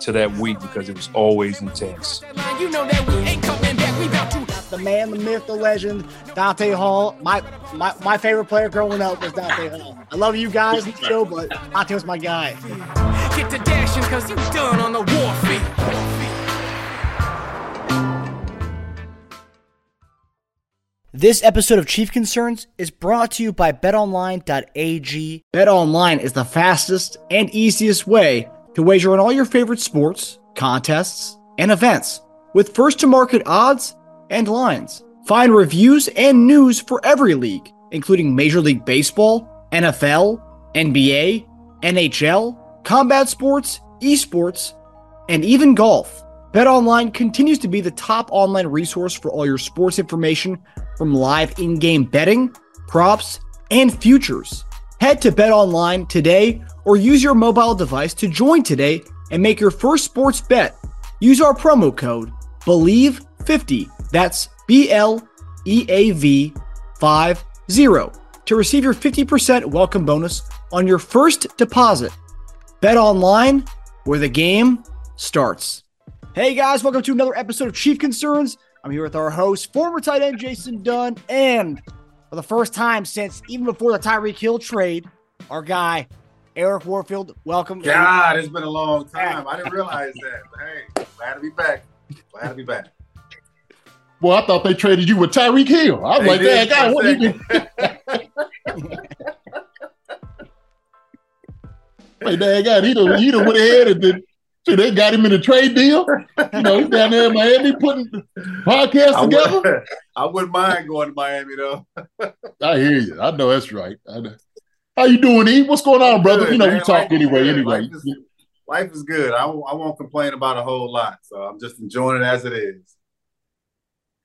to that week because it was always intense. You know that we ain't coming back. We about to the man, the myth, the legend, Dante Hall. My my, my favorite player growing up was Dante Hall. I love you guys in the show, but Dante was my guy. get to dashing because you done on the warfield. This episode of Chief Concerns is brought to you by betonline.ag. BetOnline is the fastest and easiest way to wager on all your favorite sports, contests, and events with first to market odds and lines. Find reviews and news for every league, including Major League Baseball, NFL, NBA, NHL, combat sports, esports, and even golf. BetOnline continues to be the top online resource for all your sports information from live in-game betting, props, and futures. Head to BetOnline today or use your mobile device to join today and make your first sports bet. Use our promo code BLEAV50. That's B L E A V 50 to receive your 50% welcome bonus on your first deposit. Bet online where the game starts. Hey guys, welcome to another episode of Chief Concerns. I'm here with our host, former tight end Jason Dunn, and for the first time since even before the Tyreek Hill trade, our guy Eric Warfield. Welcome. God, it's been a long time. I didn't realize that. Hey, glad to be back. Glad to be back. Well, I thought they traded you with Tyreek Hill. I was They like, did "Dad, God, what a you doing?" Hey, Dad, God, he done, he done went ahead and then so they got him in a trade deal. You know, he's down there in Miami putting podcasts I, together. would, I wouldn't mind going to Miami though. I hear you. I know that's right. I know. How you doing, E? What's going on, brother? Good, you know, we man. talk Life anyway. Anyway, Life is, life is good. I, won't- I won't complain about a whole lot. So I'm just enjoying it as it is.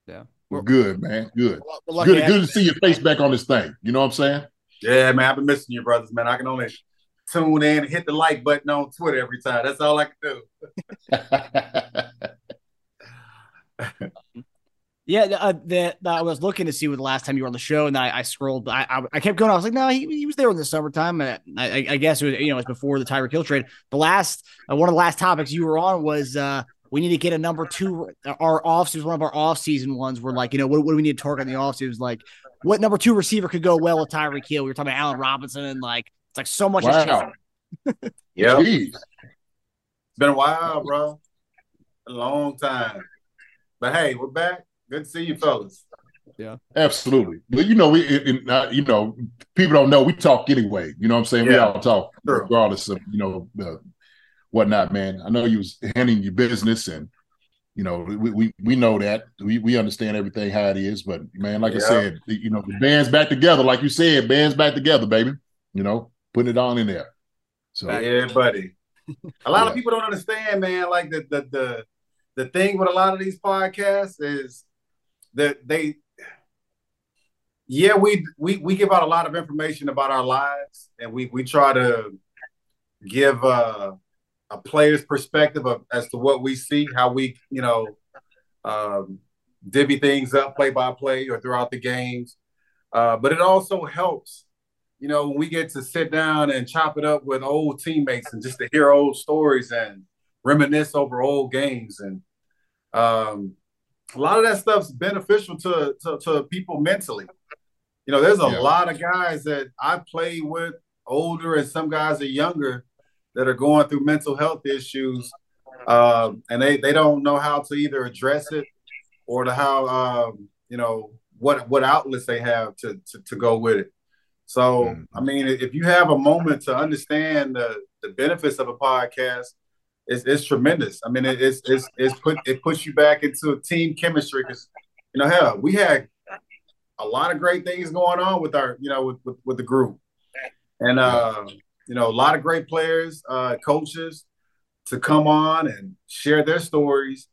Yeah, well, good, man. Good. We're lucky Good, to good have- to see your face back on this thing. You know what I'm saying? Yeah, man, I've been missing you, brothers, man. I can only tune in and hit the like button on Twitter every time. That's all I can do. Yeah, the, uh, the, the- I was looking to see what the last time you were on the show, and I, I scrolled. I, I I kept going. I was like, no, he, he was there in the summertime. And I, I, I guess it was you know it was before the Tyreek Hill trade. The last uh, one of the last topics you were on was uh, we need to get a number two. Our off was one of our off season ones. Were like, you know, what, what do we need to target in the off season? Was like, what number two receiver could go well with Tyreek Hill? We were talking about Allen Robinson, and like it's like so much. wow. Yeah, it's been a while, bro. A long time. But hey, we're back. Good to see you, fellas. Yeah, absolutely. But you know, we it, it, uh, you know, people don't know we talk anyway. You know what I'm saying? We Yeah. all talk True. regardless of, you know, the whatnot, man. I know you was handling your business and you know, we, we we know that. We we understand everything how it is, but man, like I said, you know, the band's back together, like you said, band's back together, baby. You know, putting it on in there. So Yeah, buddy. A lot of people don't understand, man. Like the the the the thing with a lot of these podcasts is that they yeah, we we we give out a lot of information about our lives and we we try to give uh, a player's perspective of as to what we see, how we, you know, um, divvy things up play by play or throughout the games. Uh, but it also helps you know, when we get to sit down and chop it up with old teammates and just to hear old stories and reminisce over old games and um, a lot of that stuff's beneficial to, to to people mentally. You know, there's a Yeah. lot of guys that I play with older and some guys are younger that are going through mental health issues um, and they, they don't know how to either address it or to how um, you know what what outlets they have to to, to go with it. So, Mhm. I mean, if you have a moment to understand the, the benefits of a podcast, it's, it's tremendous. I mean, it, it's, it's, it's put, it puts you back into team chemistry because, you know, hell, we had a lot of great things going on with our, you know, with, with, with the group. And, uh, you know, a lot of great players, uh, coaches, to come on and share their stories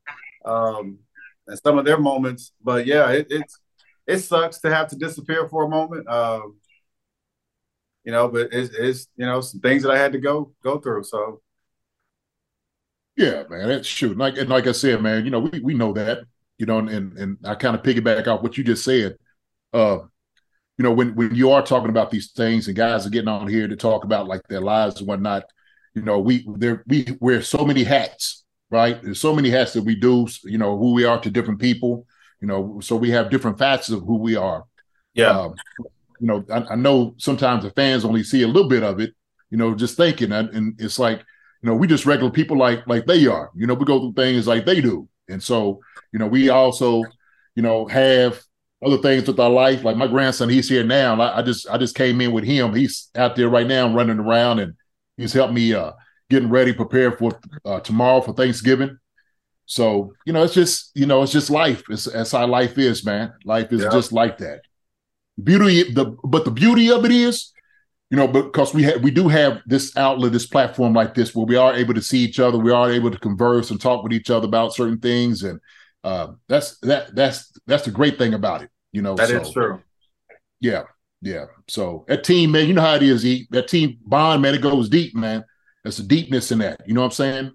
um, and some of their moments. But yeah, it, it's it sucks to have to disappear for a moment. Um, you know, but it's, it's you know some things that I had to go go through. So yeah, man, that's true. Like and like I said, man, you know, we we know that, you know, and and I kind of piggyback off what you just said. Uh, you know, when when you are talking about these things and guys are getting on here to talk about like their lives and whatnot, you know, we there we wear so many hats, right? There's so many hats that we do, you know, who we are to different people, you know, so we have different facets of who we are. yeah, Um, you know, I, I know sometimes the fans only see a little bit of it, you know, just thinking, and, and it's like, you know, we just regular people like like they are. You know, we go through things like they do, and so you know, we also, you know, have other things with our life. Like my grandson, he's here now. I, I just I just came in with him. He's out there right now, running around, and he's helped me uh getting ready, prepared for uh, tomorrow for Thanksgiving. So you know, it's just you know, it's just life. It's that's how life is, man. Life is Yeah. just like that beauty the but the beauty of it is you know because we have we do have this outlet this platform like this where we are able to see each other we are able to converse and talk with each other about certain things and uh that's that that's that's the great thing about it you know that is so, true. yeah yeah so that team man you know how it is E. that team bond man it goes deep man there's a deepness in that you know what i'm saying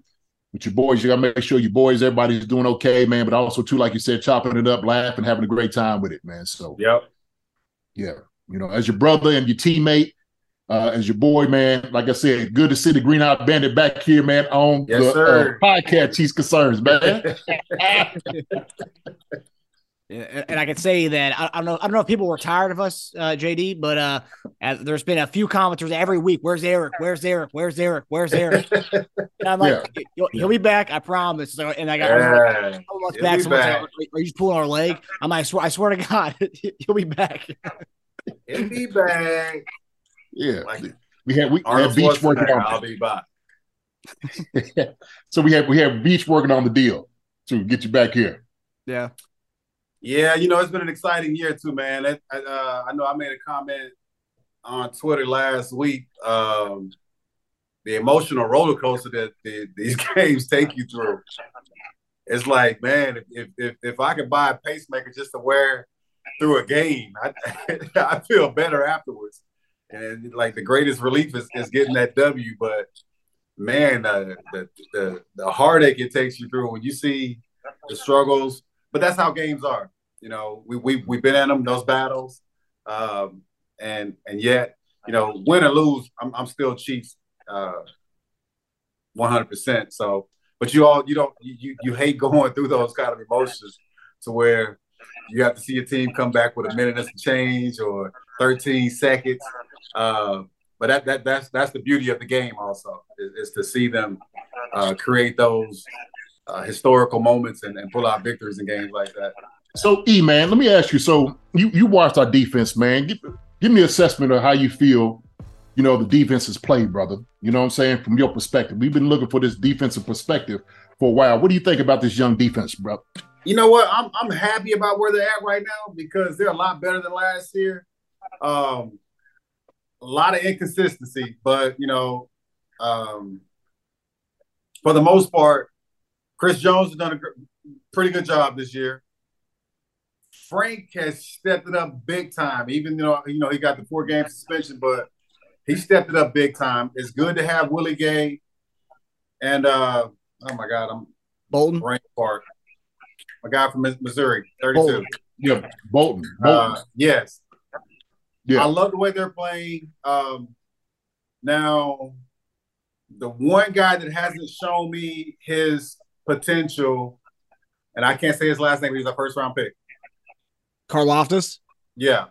with your boys you gotta make sure your boys everybody's doing okay man but also too like you said chopping it up laughing having a great time with it man so Yep. yeah, you know, as your brother and your teammate, uh, as your boy, man. Like I said, good to see the Green Eyed Bandit back here, man, on Yes, the sir. uh, podcast. Chiefs concerns, man. And and I could say that I, I don't know. I don't know if people were tired of us, uh, JD, but uh, as, there's been a few commenters every week. Where's Eric? Where's Eric? Where's Eric? Where's Eric? And I'm like, he'll, he'll be back. I promise. So, and I got Yeah. couple months He'll back. be Someone's back. like, are you just pulling our leg? I'm like, I swear, I swear to God, he'll be back. He'll be back. Yeah, Like we had we Arnold had Beach working Schwarzenegger, I'll on be back. so we had we had Beach working on the deal to get you back here. Yeah. Yeah, you know, it's been an exciting year too, man. I, I, uh, I know I made a comment on Twitter last week. Um, the emotional roller coaster that the, these games take you through. It's like, man, if, if if I could buy a pacemaker just to wear through a game, I I feel better afterwards. And like the greatest relief is, is getting that W. But man, uh, the, the the heartache it takes you through when you see the struggles. But that's how games are. You know, we we we've been in them those battles, um, and and yet you know, win or lose, I'm I'm still Chiefs, uh, 100. percent So, but you all you don't you you- hate going through those kind of emotions to where you have to see your team come back with a minute some change or 13 seconds. Uh, but that that that's that's the beauty of the game also is, is to see them uh, create those uh, historical moments and, and pull out victories in games like that. So E man, let me ask you. So you you watched our defense, man. Give, give me an assessment of how you feel. You know the defense has played, brother. You know what I'm saying from your perspective. We've been looking for this defensive perspective for a while. What do you think about this young defense, bro? You know what? I'm I'm happy about where they're at right now because they're a lot better than last year. Um, a lot of inconsistency, but you know, um, for the most part, Chris Jones has done a gr- pretty good job this year. Frank has stepped it up big time, even though you know he got the four game suspension, but he stepped it up big time. It's good to have Willie Gay and uh, oh my God, I'm Bolton. brain fart. A guy from Missouri, 32. Bolton. Yeah, Bolton. Bolton. Uh, yes. Yeah. I love the way they're playing. Um, now, the one guy that hasn't shown me his potential, and I can't say his last name, but he's a first round pick. Karlaftis. Yeah.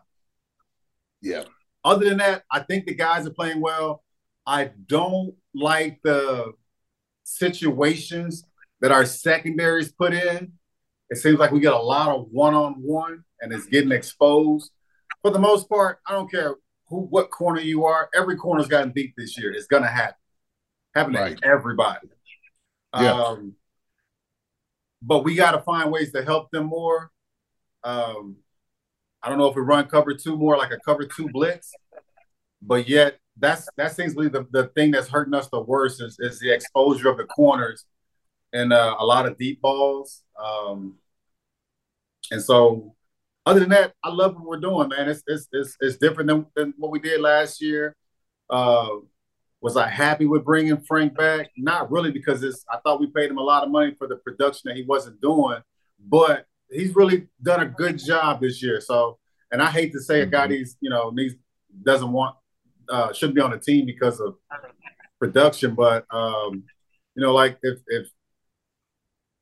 yeah. Other than that, I think the guys are playing well. I don't like the situations that our secondaries put in. It seems like we get a lot of one on one and it's getting exposed. For the most part, I don't care who what corner you are. Every corner's gotten beat this year. It's gonna happen. Happen to everybody. Yeah. Um, but we got to find ways to help them more. Um, I don't know if we run cover two more like a cover two blitz, but yet that's that seems to be the, the thing that's hurting us the worst is, is the exposure of the corners and uh, a lot of deep balls. Um, and so, other than that, I love what we're doing, man. It's it's it's, it's different than, than what we did last year. Uh, was I happy with bringing Frank back? Not really, because it's. I thought we paid him a lot of money for the production that he wasn't doing, but he's really done a good job this year. So, and I hate to say a guy Mhm. needs, you know, needs doesn't want, uh, shouldn't be on the team because of production, but um, you know, like if if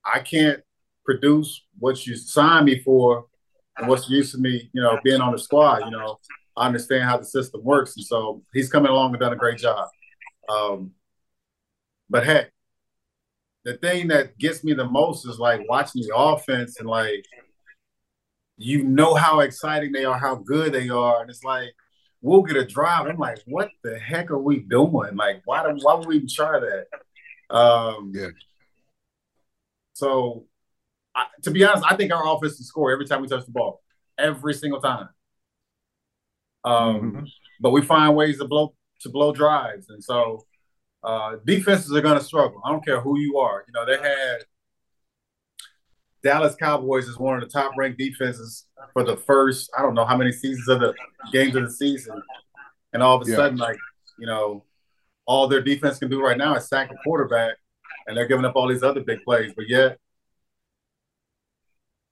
I can't produce what you signed me for and what's used to me, you know, being on the squad, you know, I understand how the system works. And so he's coming along and done a great job. Um, but heck, the thing that gets me the most is like watching the offense and like you know how exciting they are, how good they are, and it's like we'll get a drive. I'm like, what the heck are we doing? Like, why do, why would we even try that? Um, Yeah. So, I, to be honest, I think our offense can score every time we touch the ball, every single time. Um, Mhm. but we find ways to blow to blow drives, and so uh, defenses are going to struggle. I don't care who you are. You know, they had Dallas Cowboys is one of the top ranked defenses for the first I don't know how many seasons of the games of the season, and all of a Yeah. sudden, like you know, all their defense can do right now is sack the quarterback, and they're giving up all these other big plays. But yet,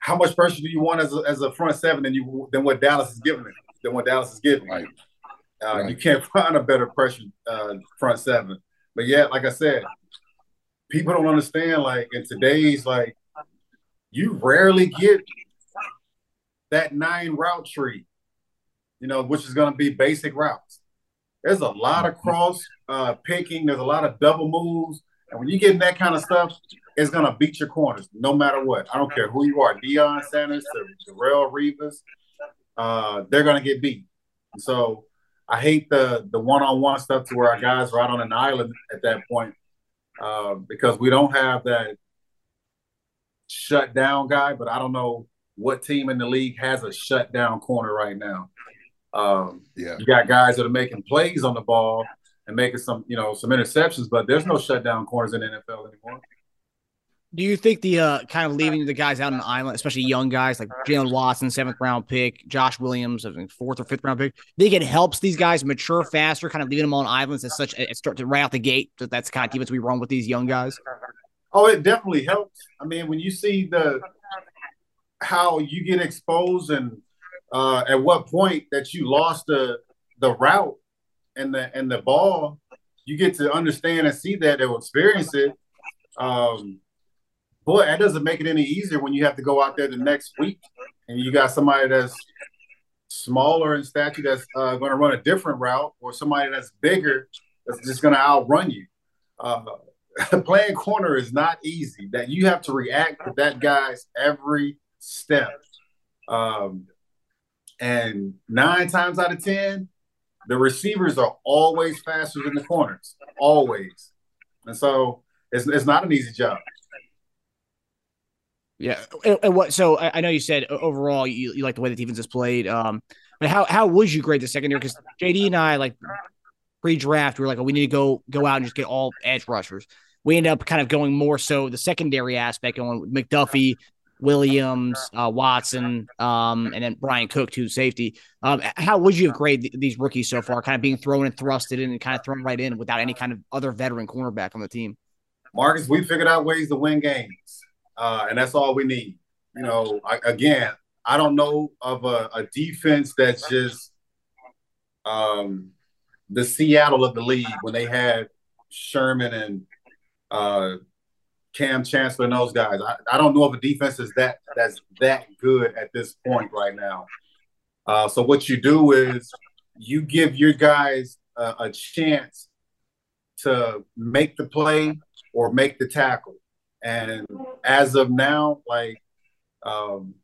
how much pressure do you want as a, as a front seven than you than what Dallas is giving it, than what Dallas is giving? Right. Uh, Right. You can't find a better pressure uh, front seven. But yet, like I said, people don't understand. Like in today's like, you rarely get that nine route tree, you know, which is going to be basic routes. There's a lot of cross uh, picking. There's a lot of double moves, and when you get in that kind of stuff, it's going to beat your corners no matter what. I don't care who you are, Deion Sanders Darrelle Revis, uh, they're going to get beat. So I hate the the one on one stuff to where our guys are out on an island at that point uh, because we don't have that shut down guy. But I don't know what team in the league has a shut down corner right now. Um, Yeah. you got guys that are making plays on the ball and making some you know some interceptions, but there's no shutdown corners in the NFL anymore. Do you think the uh, kind of leaving the guys out on the island, especially young guys like Jaylen Watson, seventh round pick, Josh Williams, I think fourth or fifth round pick, think it helps these guys mature faster, kind of leaving them on islands as such, it start to right out the gate. That that's the kind of defense we run with these young guys. Oh, it definitely helps. I mean, when you see the how you get exposed and uh, at what point that you lost the the route and the and the ball, you get to understand and see that and experience it. Um, boy, that doesn't make it any easier when you have to go out there the next week and you got somebody that's smaller in stature that's uh, going to run a different route, or somebody that's bigger that's just going to outrun you. Uh, playing corner is not easy. That you have to react to that guy's every step. Um, and nine times out of ten, the receivers are always faster than the corners, always. And so it's, it's not an easy job. Yeah. And, and what? So I, I know you said overall you, you like the way the defense is played. Um, but how how would you grade the secondary? Because JD and I like pre-draft, we were like, oh, we need to go go out and just get all edge rushers. We end up kind of going more so the secondary aspect, going with McDuffie, Williams, uh, Watson, um, and then Bryan Cook, to safety. Um, how would you have graded th- these rookies so far? Kind of being thrown and thrusted in and kind of thrown right in without any kind of other veteran cornerback on the team. Marcus, we figured out ways to win games, uh, and that's all we need. You know, I, again, I don't know of a, a defense that's just um, the Seattle of the league when they had Sherman and uh, Kam Chancellor and those guys. I, I don't know if a defense is that that's that good at this point right now. Uh, so what you do is you give your guys a, a chance to make the play or make the tackle. And as of now, like um,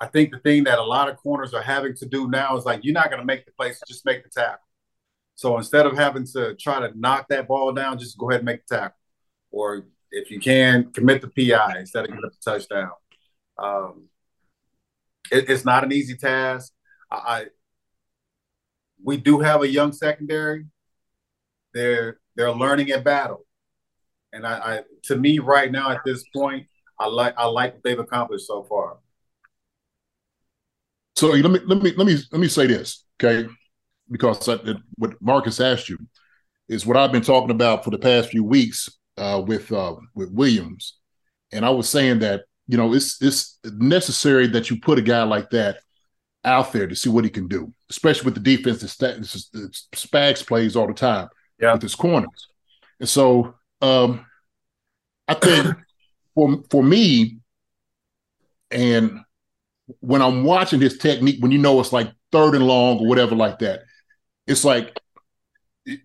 I think the thing that a lot of corners are having to do now is like you're not going to make the play, so just make the tackle. So instead of having to try to knock that ball down, just go ahead and make the tackle. Or if you can, commit the PI instead of giving up the touchdown. Um, it, it's not an easy task. I, I we do have a young secondary. They're they're learning at battle, and I, I to me right now at this point, I like I like what they've accomplished so far. So let me let me let me let me say this, okay? Because I, what Marcus asked you is what I've been talking about for the past few weeks uh, with uh, with Williams, and I was saying that you know it's it's necessary that you put a guy like that out there to see what he can do, especially with the defense that Spags plays all the time yeah. with his corners. And so um, I think for for me, and when I'm watching his technique, when you know it's like third and long or whatever like that, it's like you,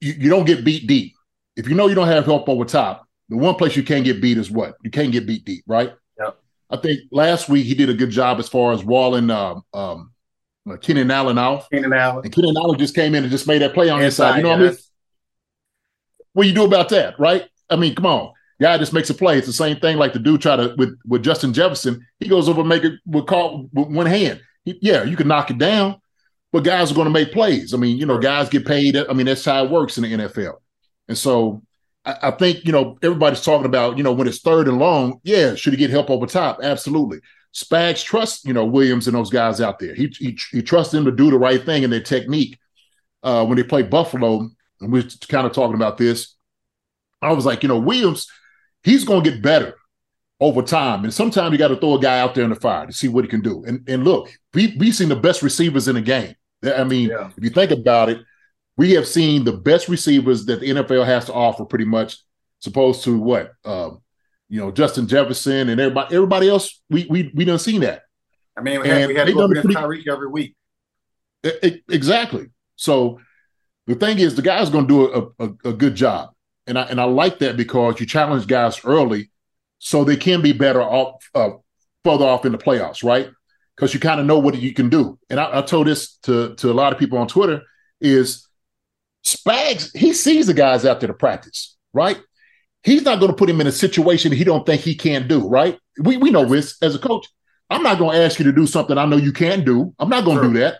you don't get beat deep. If you know you don't have help over top, the one place you can't get beat is what? You can't get beat deep, right? Yep. I think last week he did a good job as far as walling um, um, uh, Keenan Allen out. Keenan Allen. And Keenan Allen just came in and just made that play on his side. You know yeah, what I mean? What you do about that, right? I mean, come on. Guy just makes a play. It's the same thing like the dude try to with with Justin Jefferson. He goes over and make it with call with one hand. He, yeah, you can knock it down, but guys are going to make plays. I mean, you know, guys get paid. I mean, that's how it works in the NFL. And so I, I think you know everybody's talking about you know when it's third and long. Yeah, should he get help over top? Absolutely. Spags trusts you know Williams and those guys out there. He he, he trusts them to do the right thing in their technique. Uh, when they play Buffalo, and we're kind of talking about this, I was like, you know, Williams he's going to get better over time. And sometimes you got to throw a guy out there in the fire to see what he can do. And and look, we we've seen the best receivers in the game. I mean, yeah. if you think about it, we have seen the best receivers that the NFL has to offer, pretty much, supposed to what, um, you know, Justin Jefferson and everybody, everybody else. We we we don't seen that. I mean, we had, we had to go against pretty, Tyreek every week. It, it, exactly. So the thing is, the guy's going to do a, a, a good job and I and I like that because you challenge guys early, so they can be better off uh, further off in the playoffs, right? Because you kind of know what you can do. And I, I, told this to to a lot of people on Twitter is Spags. He sees the guys out there to practice, right? He's not going to put him in a situation he don't think he can do, right? We we know this as a coach. I'm not going to ask you to do something I know you can do. I'm not going to sure. do that.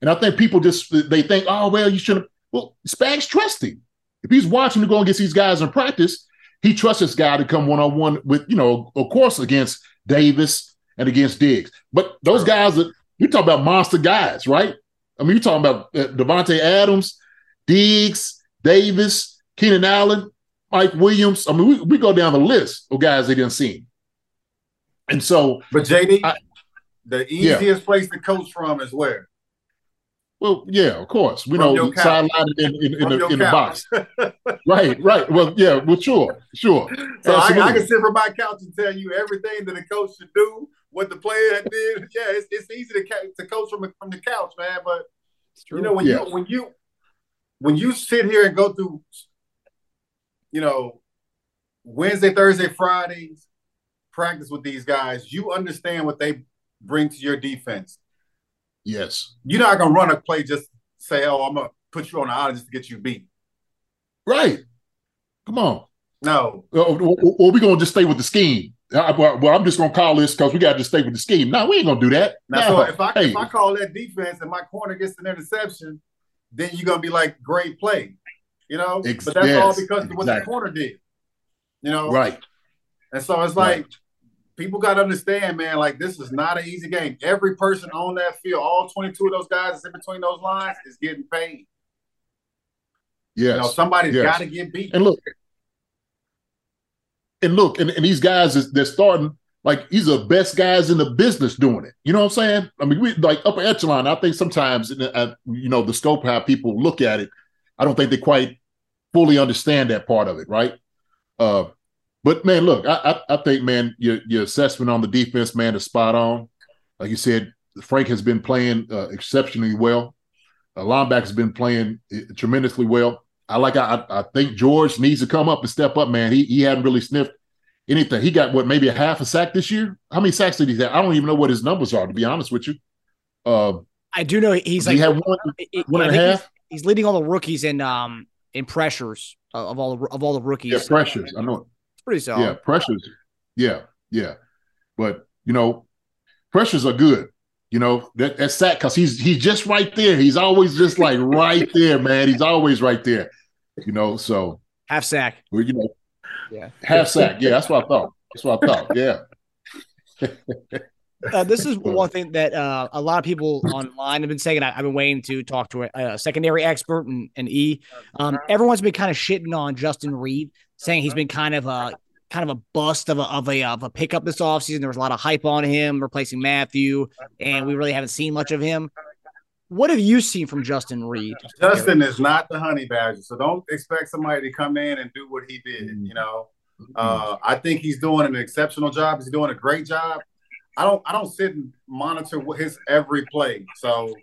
And I think people just they think, oh well, you shouldn't. Well, Spags trust him. If he's watching to go against these guys in practice, he trusts this guy to come one on one with, you know, of course, against Davis and against Diggs. But those guys that you talk about monster guys, right? I mean, you're talking about uh, Davante Adams, Diggs, Davis, Keenan Allen, Mike Williams. I mean, we, we go down the list of guys they didn't see. And so, but JD, I, the easiest yeah. place to coach from is where? Well, yeah, of course. We From know sidelined in, in, in, the, in the box. right, right. Well, yeah, well, sure, sure. So I, I, can sit from my couch and tell you everything that a coach should do, what the player did. Yeah, it's, it's easy to, to coach from, from the couch, man. But you know, when yeah. you when you when you sit here and go through, you know, Wednesday, Thursday, Fridays, practice with these guys, you understand what they bring to your defense Yes. You're not gonna run a play just say, "Oh, I'm gonna put you on the island just to get you beat." Right. Come on. No. Or, or, or we gonna just stay with the scheme. Uh, I, well, I'm just gonna call this because we got to just stay with the scheme. No, we ain't gonna do that. Now, no. so if I hey. if I call that defense and my corner gets an interception, then you're gonna be like, great play, you know. Ex- but that's yes, all because of what exactly. the corner did, you know. Right. And so it's like right people got to understand, man, like this is not an easy game. Every person on that field, all 22 of those guys that's in between those lines is getting paid. Yes. You know, somebody's yes. got to get beat. And look, and look, and, and these guys is they're starting like these are the best guys in the business doing it. You know what I'm saying? I mean, we like upper echelon. I think sometimes, uh, you know, the scope how people look at it, I don't think they quite fully understand that part of it, right? Uh, but man, look, I, I, I think man, your your assessment on the defense, man, is spot on. Like you said, Frank has been playing uh, exceptionally well. Uh, linebacker has been playing uh, tremendously well. I like. I, I think George needs to come up and step up, man. He he hadn't really sniffed anything. He got what maybe a half a sack this year. How many sacks did he have? I don't even know what his numbers are, to be honest with you. Uh, I do know he's like he had one, one and a half. He's, he's, leading all the rookies in um in pressures of all the, of all the rookies. Yeah, pressures. I know pretty solid. Yeah, pressures. Yeah, yeah. But you know, pressures are good. You know, that, that sack because he's he's just right there. He's always just like right there, man. He's always right there. You know, so half sack. Well, you know, yeah, half sack. Yeah, that's what I thought. That's what I thought. Yeah. Uh, this is one thing that uh, a lot of people online have been saying. I, have been waiting to talk to a, a secondary expert and, and E. Um, everyone's been kind of shitting on Justin Reid, saying he's been kind of a kind of a bust of a of a, of a pickup this offseason. There was a lot of hype on him replacing Mathieu, and we really haven't seen much of him. What have you seen from Justin Reid? Justin is not the honey badger, so don't expect somebody to come in and do what he did. You know, uh, I think he's doing an exceptional job. He's doing a great job. I don't I don't sit and monitor his every play. So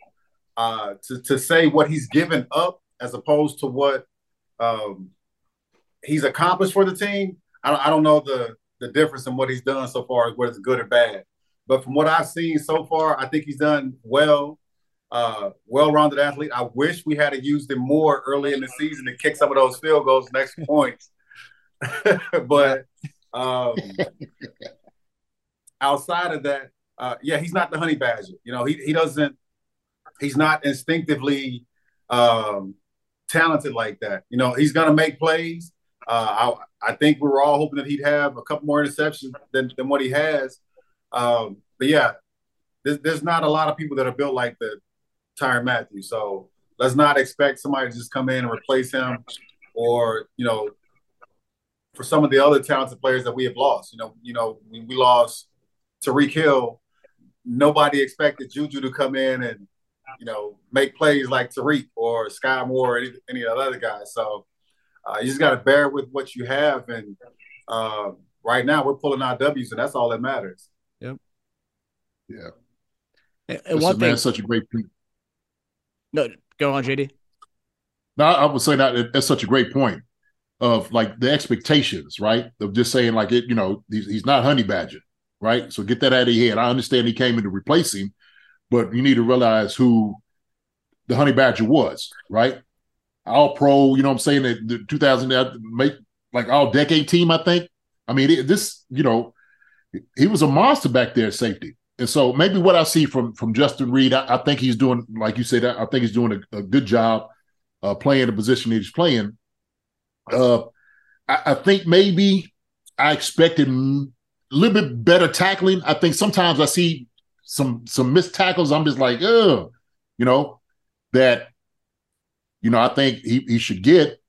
uh, to to say what he's given up as opposed to what um, he's accomplished for the team, I don't, I don't know the the difference in what he's done so far, whether it's good or bad. But from what I've seen so far, I think he's done well. Uh, well-rounded athlete. I wish we had used him more early in the season to kick some of those field goals, next points. but um, outside of that, uh, yeah, he's not the honey badger. You know, he he doesn't. He's not instinctively um, talented like that. You know, he's gonna make plays. Uh, I I think we were all hoping that he'd have a couple more interceptions than than what he has. Um, but yeah, there's, there's not a lot of people that are built like the Tyrann Mathieu. So let's not expect somebody to just come in and replace him, or you know, for some of the other talented players that we have lost. You know, you know, we, we lost Tyreek Hill, nobody expected Juju to come in and you know make plays like Tyreek or Skyy Moore or any, any of the other guys. So uh, you just got to bear with what you have, and uh, right now we're pulling out W's, and that's all that matters. Yep. Yeah. And, and one thing, such a great. No, go on, JD. No, I would say that that's such a great point of like the expectations, right? Of just saying like it, you know, he's, he's not honey badger right? So get that out of your head. I understand he came in to replace him, but you need to realize who the Honey Badger was, right? All pro, you know what I'm saying? The, the 2000 make like all decade team, I think. I mean, it, this, you know, he was a monster back there at safety. And so maybe what I see from from Justin Reid, I, I think he's doing, like you said, I think he's doing a, a good job uh, playing the position he's playing. Uh, I, I think maybe I expected a little bit better tackling. I think sometimes I see some some missed tackles. I'm just like, oh, you know, that you know I think he, he should get,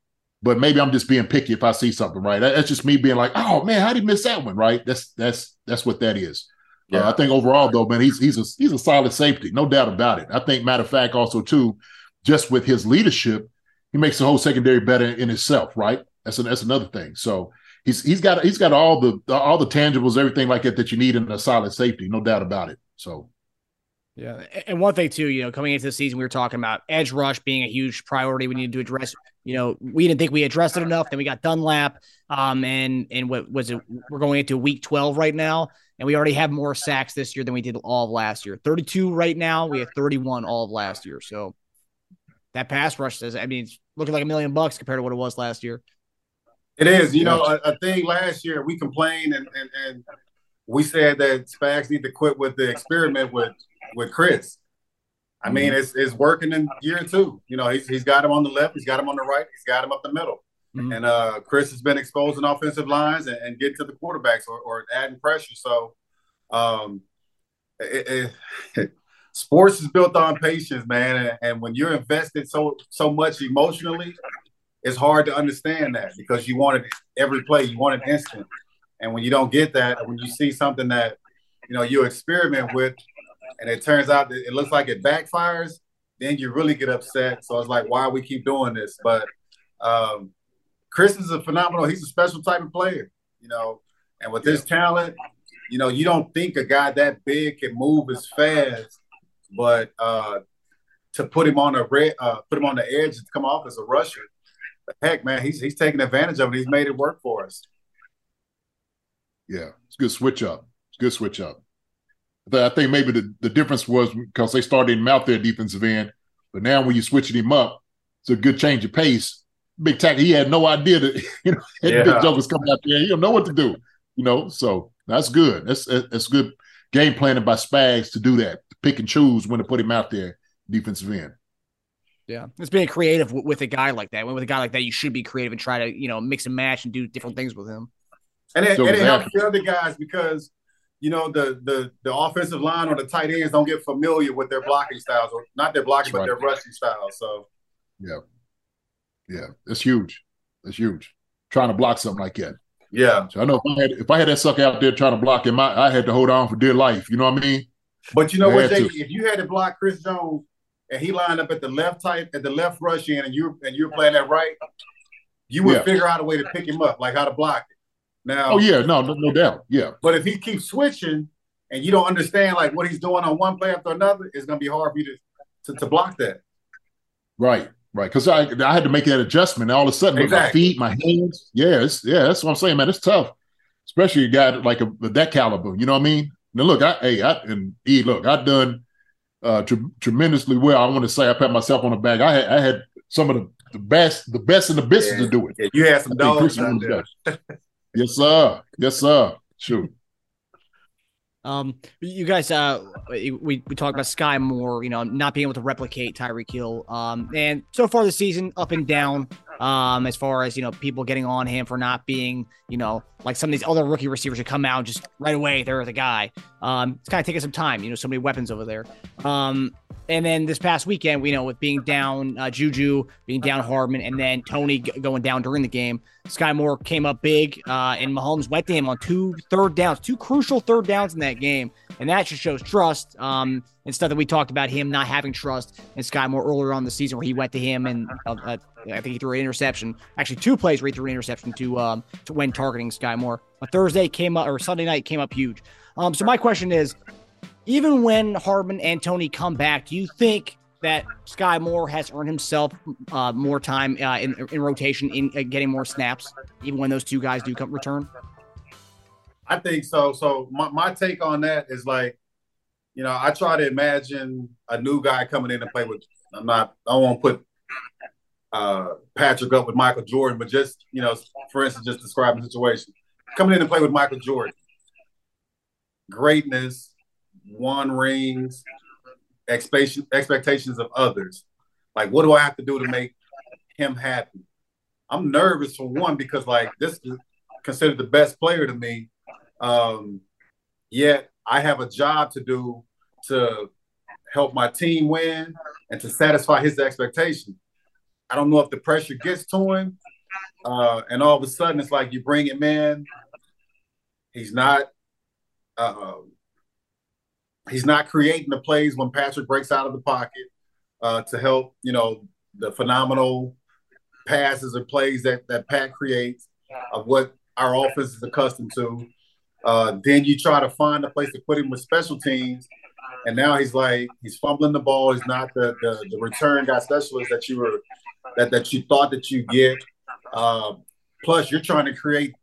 but maybe I'm just being picky if I see something right. That's just me being like, oh man, how did he miss that one? Right? That's that's that's what that is. Yeah, uh, I think overall though, man, he's he's a he's a solid safety, no doubt about it. I think matter of fact, also too, just with his leadership, he makes the whole secondary better in itself. Right? That's that's another thing. So he's he's got he's got all the all the tangibles, everything like that that you need in a solid safety, no doubt about it. So. Yeah, and one thing too, you know, coming into the season, we were talking about edge rush being a huge priority. We needed to address. You know, we didn't think we addressed it enough. Then we got Dunlap, um, and and what was it? We're going into week twelve right now, and we already have more sacks this year than we did all of last year. Thirty-two right now. We have thirty-one all of last year. So that pass rush says, I mean, it's looking like a million bucks compared to what it was last year. It is, you know, a, a thing last year we complained and, and, and we said that Spags need to quit with the experiment with with Chris. I mean, mm-hmm. it's it's working in year two. You know, he's he's got him on the left, he's got him on the right, he's got him up the middle. Mm-hmm. And uh, Chris has been exposing offensive lines and, and getting to the quarterbacks or, or adding pressure. So, um, it, it, sports is built on patience, man. And, and, when you're invested so so much emotionally, it's hard to understand that because you want it every play, you want it instant. And when you don't get that, when you see something that you know you experiment with, and it turns out that it looks like it backfires, then you really get upset. So it's like, why we keep doing this? But um, Chris is a phenomenal. He's a special type of player, you know. And with his talent, you know, you don't think a guy that big can move as fast, but uh, to put him on a red, uh, put him on the edge and come off as a rusher, heck, man, he's he's taking advantage of it. He's made it work for us. Yeah, it's a good switch up. It's a good switch up. I think maybe the, the difference was because they started him out there defensive end, but now when you're switching him up, it's a good change of pace. Big tackle, he had no idea that you know yeah. big jokers coming out there. He don't know what to do, you know. So that's good. That's that's good. game planning by Spags to do that, to pick and choose when to put him out there, defensive end. Yeah, it's being creative with, with a guy like that. When with a guy like that, you should be creative and try to you know mix and match and do different things with him. And it, So and it helps the other guys because you know the the the offensive line or the tight ends don't get familiar with their blocking styles or not their blocking That's but their rushing styles. So Yeah, yeah, it's huge. It's huge. Trying to block something like that. yeah, So I know if I had if I had that sucker out there trying to block him, I, I had to hold on for dear life. You know what I mean? but you know I what, Jake? If you had to block Chris Jones and he lined up at the left tight at the left rush end and you and you're playing that right, you would Yeah. figure out a way to pick him up, like how to block it. Now, Oh yeah, no, no, no doubt. Yeah, But if he keeps switching and you don't understand like what he's doing on one play after another, it's gonna be hard for you to to, to block that. right, right. Because I I had to make that adjustment. And all of a sudden, with my feet, my hands. Yeah, it's, yeah, that's what I'm saying, man. It's tough, especially a guy like a, that caliber. You know what I mean? Now look, I hey, I and E, look, I've done uh tre- tremendously well. I want to say I pat myself on the back. I had I had some of the, the best, the best in the business to do it. Yeah, you had some dogs Yes, sir. Yes, sir. Shoot. Um, you guys, uh, we we talked about Skyy Moore, you know, not being able to replicate Tyreek Hill. Um, and so far this season, up and down. Um, as far as you know, people getting on him for not being, you know, like some of these other rookie receivers who come out just right away they're the guy. Um, it's kind of taking some time, you know, so many weapons over there. Um, and then this past weekend, we know with being down uh, Juju, being down Hardman, and then Tony g- going down during the game, Skyy Moore came up big, uh, and Mahomes went to him on two third downs, two crucial third downs in that game, and that just shows trust. Um, and stuff that we talked about him not having trust in Skyy Moore earlier on the season, where he went to him and uh, uh, I think he threw an interception, actually two plays where he threw an interception to um to when targeting Skyy Moore. But Thursday came up or Sunday night came up huge. Um, so my question is, even when Hardman and Tony come back, do you think that Skyy Moore has earned himself uh, more time uh, in, in rotation, in uh, getting more snaps, even when those two guys do come return? I think so. So my, my take on that is like, you know, I try to imagine a new guy coming in and play with. I'm not. I to put uh, Patrick up with Michael Jordan, but just you know, for instance, just describing the situation, coming in and play with Michael Jordan, greatness, one rings, expectation expectations of others. Like, what do I have to do to make him happy? I'm nervous for one because like this is considered the best player to me. Um, yet I have a job to do to help my team win and to satisfy his expectation. I don't know if the pressure gets to him, uh, and all of a sudden it's like you bring him in, he's not, uh, he's not creating the plays when Patrick breaks out of the pocket uh, to help, you know, the phenomenal passes and plays that that Pat creates of what our offense is accustomed to. Uh, then you try to find a place to put him with special teams, and now he's like he's fumbling the ball. He's not the the, the return guy specialist that you were that that you thought that you get. Uh, plus, you're trying to create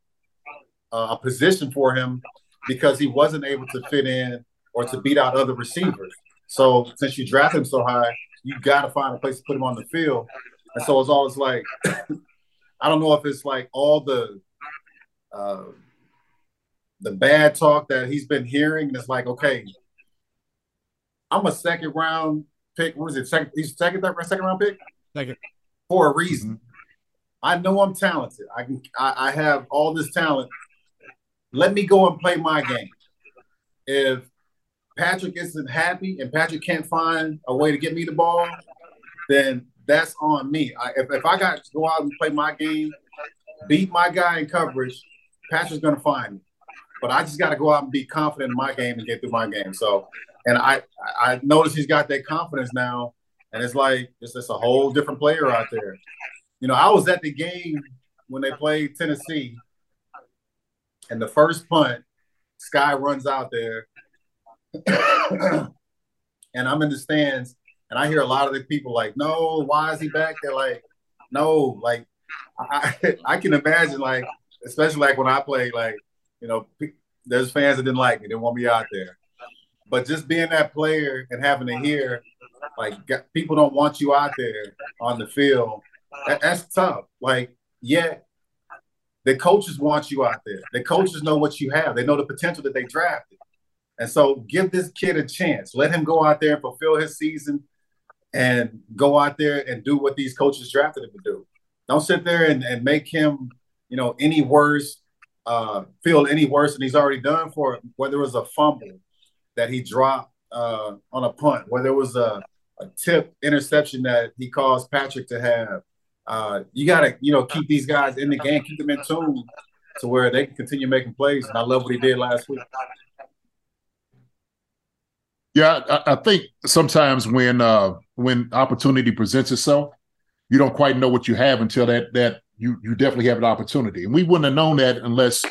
a position for him because he wasn't able to fit in or to beat out other receivers. So since you draft him so high, you got to find a place to put him on the field. And so it's always like, I don't know if it's like all the uh, the bad talk that he's been hearing. And it's like, okay, I'm a second round pick. What is it? Second, he's second, third, second round pick Second. for a reason. Mm-hmm. I know I'm talented. I can. I, I have all this talent. Let me go and play my game. If Patrick isn't happy and Patrick can't find a way to get me the ball, then that's on me. I, if, if I got to go out and play my game, beat my guy in coverage, Patrick's going to find me. But I just got to go out and be confident in my game and get through my game. So, and I I notice he's got that confidence now, and it's like it's just a whole different player out there. You know, I was at the game when they played Tennessee, and the first punt, Skyy runs out there, and I'm in the stands, and I hear a lot of the people like, "No, why is he back They're Like, no, like I, I can imagine, like, especially like when I play, like, you know, there's fans that didn't like me, didn't want me out there, but just being that player and having to hear, like, people don't want you out there on the field, that, that's tough. Like, yeah, the coaches want you out there. The coaches know what you have. They know the potential that they drafted. And so give this kid a chance. Let him go out there and fulfill his season and go out there and do what these coaches drafted him to do. Don't sit there and, and make him, you know, any worse, uh, feel any worse than he's already done for whether it was a fumble that he dropped uh, on a punt, whether it was a, a tip interception that he caused Patrick to have. Uh, you got to, you know, keep these guys in the game, keep them in tune to where they can continue making plays. And I love what he did last week. Yeah, I, I think sometimes when uh, when opportunity presents itself, you don't quite know what you have until that that you you definitely have an opportunity. And we wouldn't have known that unless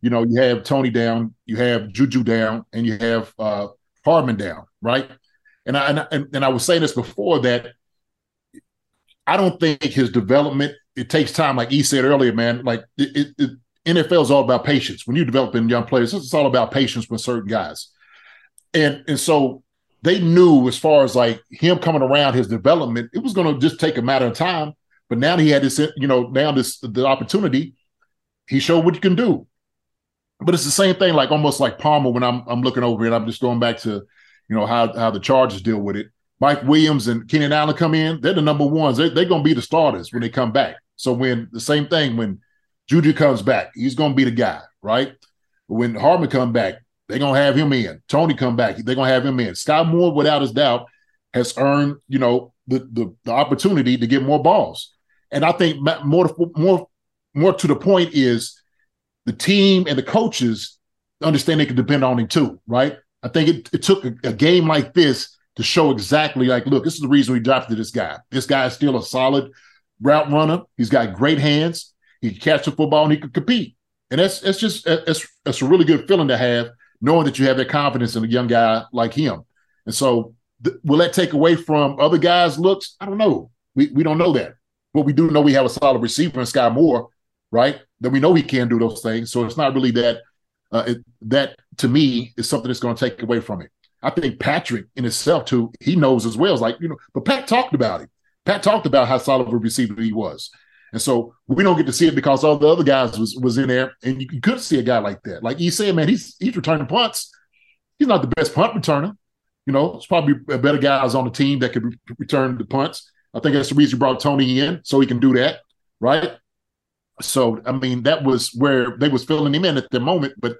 you know you have Tony down, you have Juju down, and you have uh, Hardman down, right? And I and, and I was saying this before that I don't think his development it takes time, like he said earlier, man. Like it, it NFL is all about patience. When you're developing young players, it's all about patience with certain guys and and so they knew as far as like him coming around his development, it was going to just take a matter of time. But now he had this, you know, now this the opportunity. He showed what you can do. But it's the same thing, like almost like Palmer when I'm I'm looking over it. I'm just going back to, you know, how how the Chargers deal with it. Mike Williams and Keenan Allen come in, they're the number ones. They, they're going to be the starters when they come back. So when the same thing when Juju comes back, he's going to be the guy, right? When Hardman come back, they're gonna have him in. Tony come back. They're gonna have him in. Skyy Moore, without his doubt, has earned you know the the, the opportunity to get more balls. And I think more more more to the point is the team and the coaches understand they can depend on him too, right? I think it, it took a, a, game like this to show exactly like, look, this is the reason we drafted this guy. This guy is still a solid route runner. He's got great hands. He can catch the football and he can compete. And that's that's just that's that's a really good feeling to have knowing that you have that confidence in a young guy like him. And so, th- will that take away from other guys' looks? I don't know. We we don't know that, but we do know we have a solid receiver in Skyy Moore, right? That we know he can do those things. So it's not really that. Uh, it, that to me is something that's going to take away from it. I think Patrick in itself too, he knows as well. It's like you know, but Pat talked about it. Pat talked about how solid of a receiver he was. And so we don't get to see it because all the other guys was was in there, and you, you could see a guy like that. Like he said, man, he's he's returning punts. He's not the best punt returner. You know, it's probably better guys on the team that could re- return the punts. I think that's the reason he brought Tony in, so he can do that, right? So I mean, that was where they was filling him in at the moment, but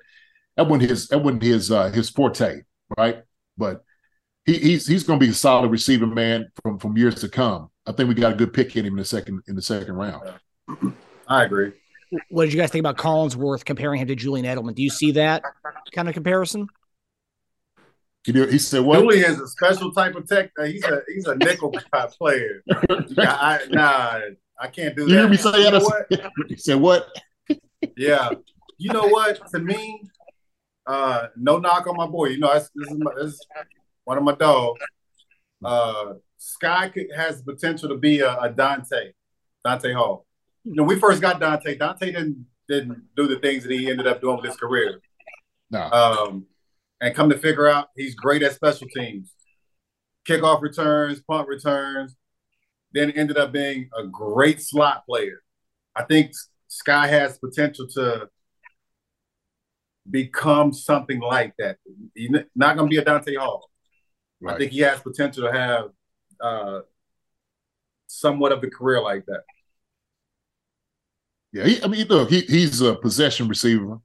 that wasn't his that wasn't his uh, his forte, right? But he, he's he's going to be a solid receiver man from from years to come. I think we got a good pick in him in the second in the second round. I agree. What did you guys think about Collinsworth comparing him to Julian Edelman? Do you see that kind of comparison? He said what? Julian is a special type of tech. Uh, he's a he's a nickel type player. Yeah, I, nah, I can't do you that. You hear me say you that? He said what? yeah, you know what? To me, uh, no knock on my boy. You know, this, this is, my, this is one of my dogs. Uh, Skyy could, has potential to be a, a Dante, Dante Hall. You know, we first got Dante. Dante didn't didn't do the things that he ended up doing with his career. No. Um, and come to figure out, he's great at special teams, kickoff returns, punt returns. Then ended up being a great slot player. I think Skyy has potential to become something like that. He's not going to be a Dante Hall. Right. I think he has potential to have uh, somewhat of a career like that. Yeah, he, I mean, look, he, he's a possession receiver.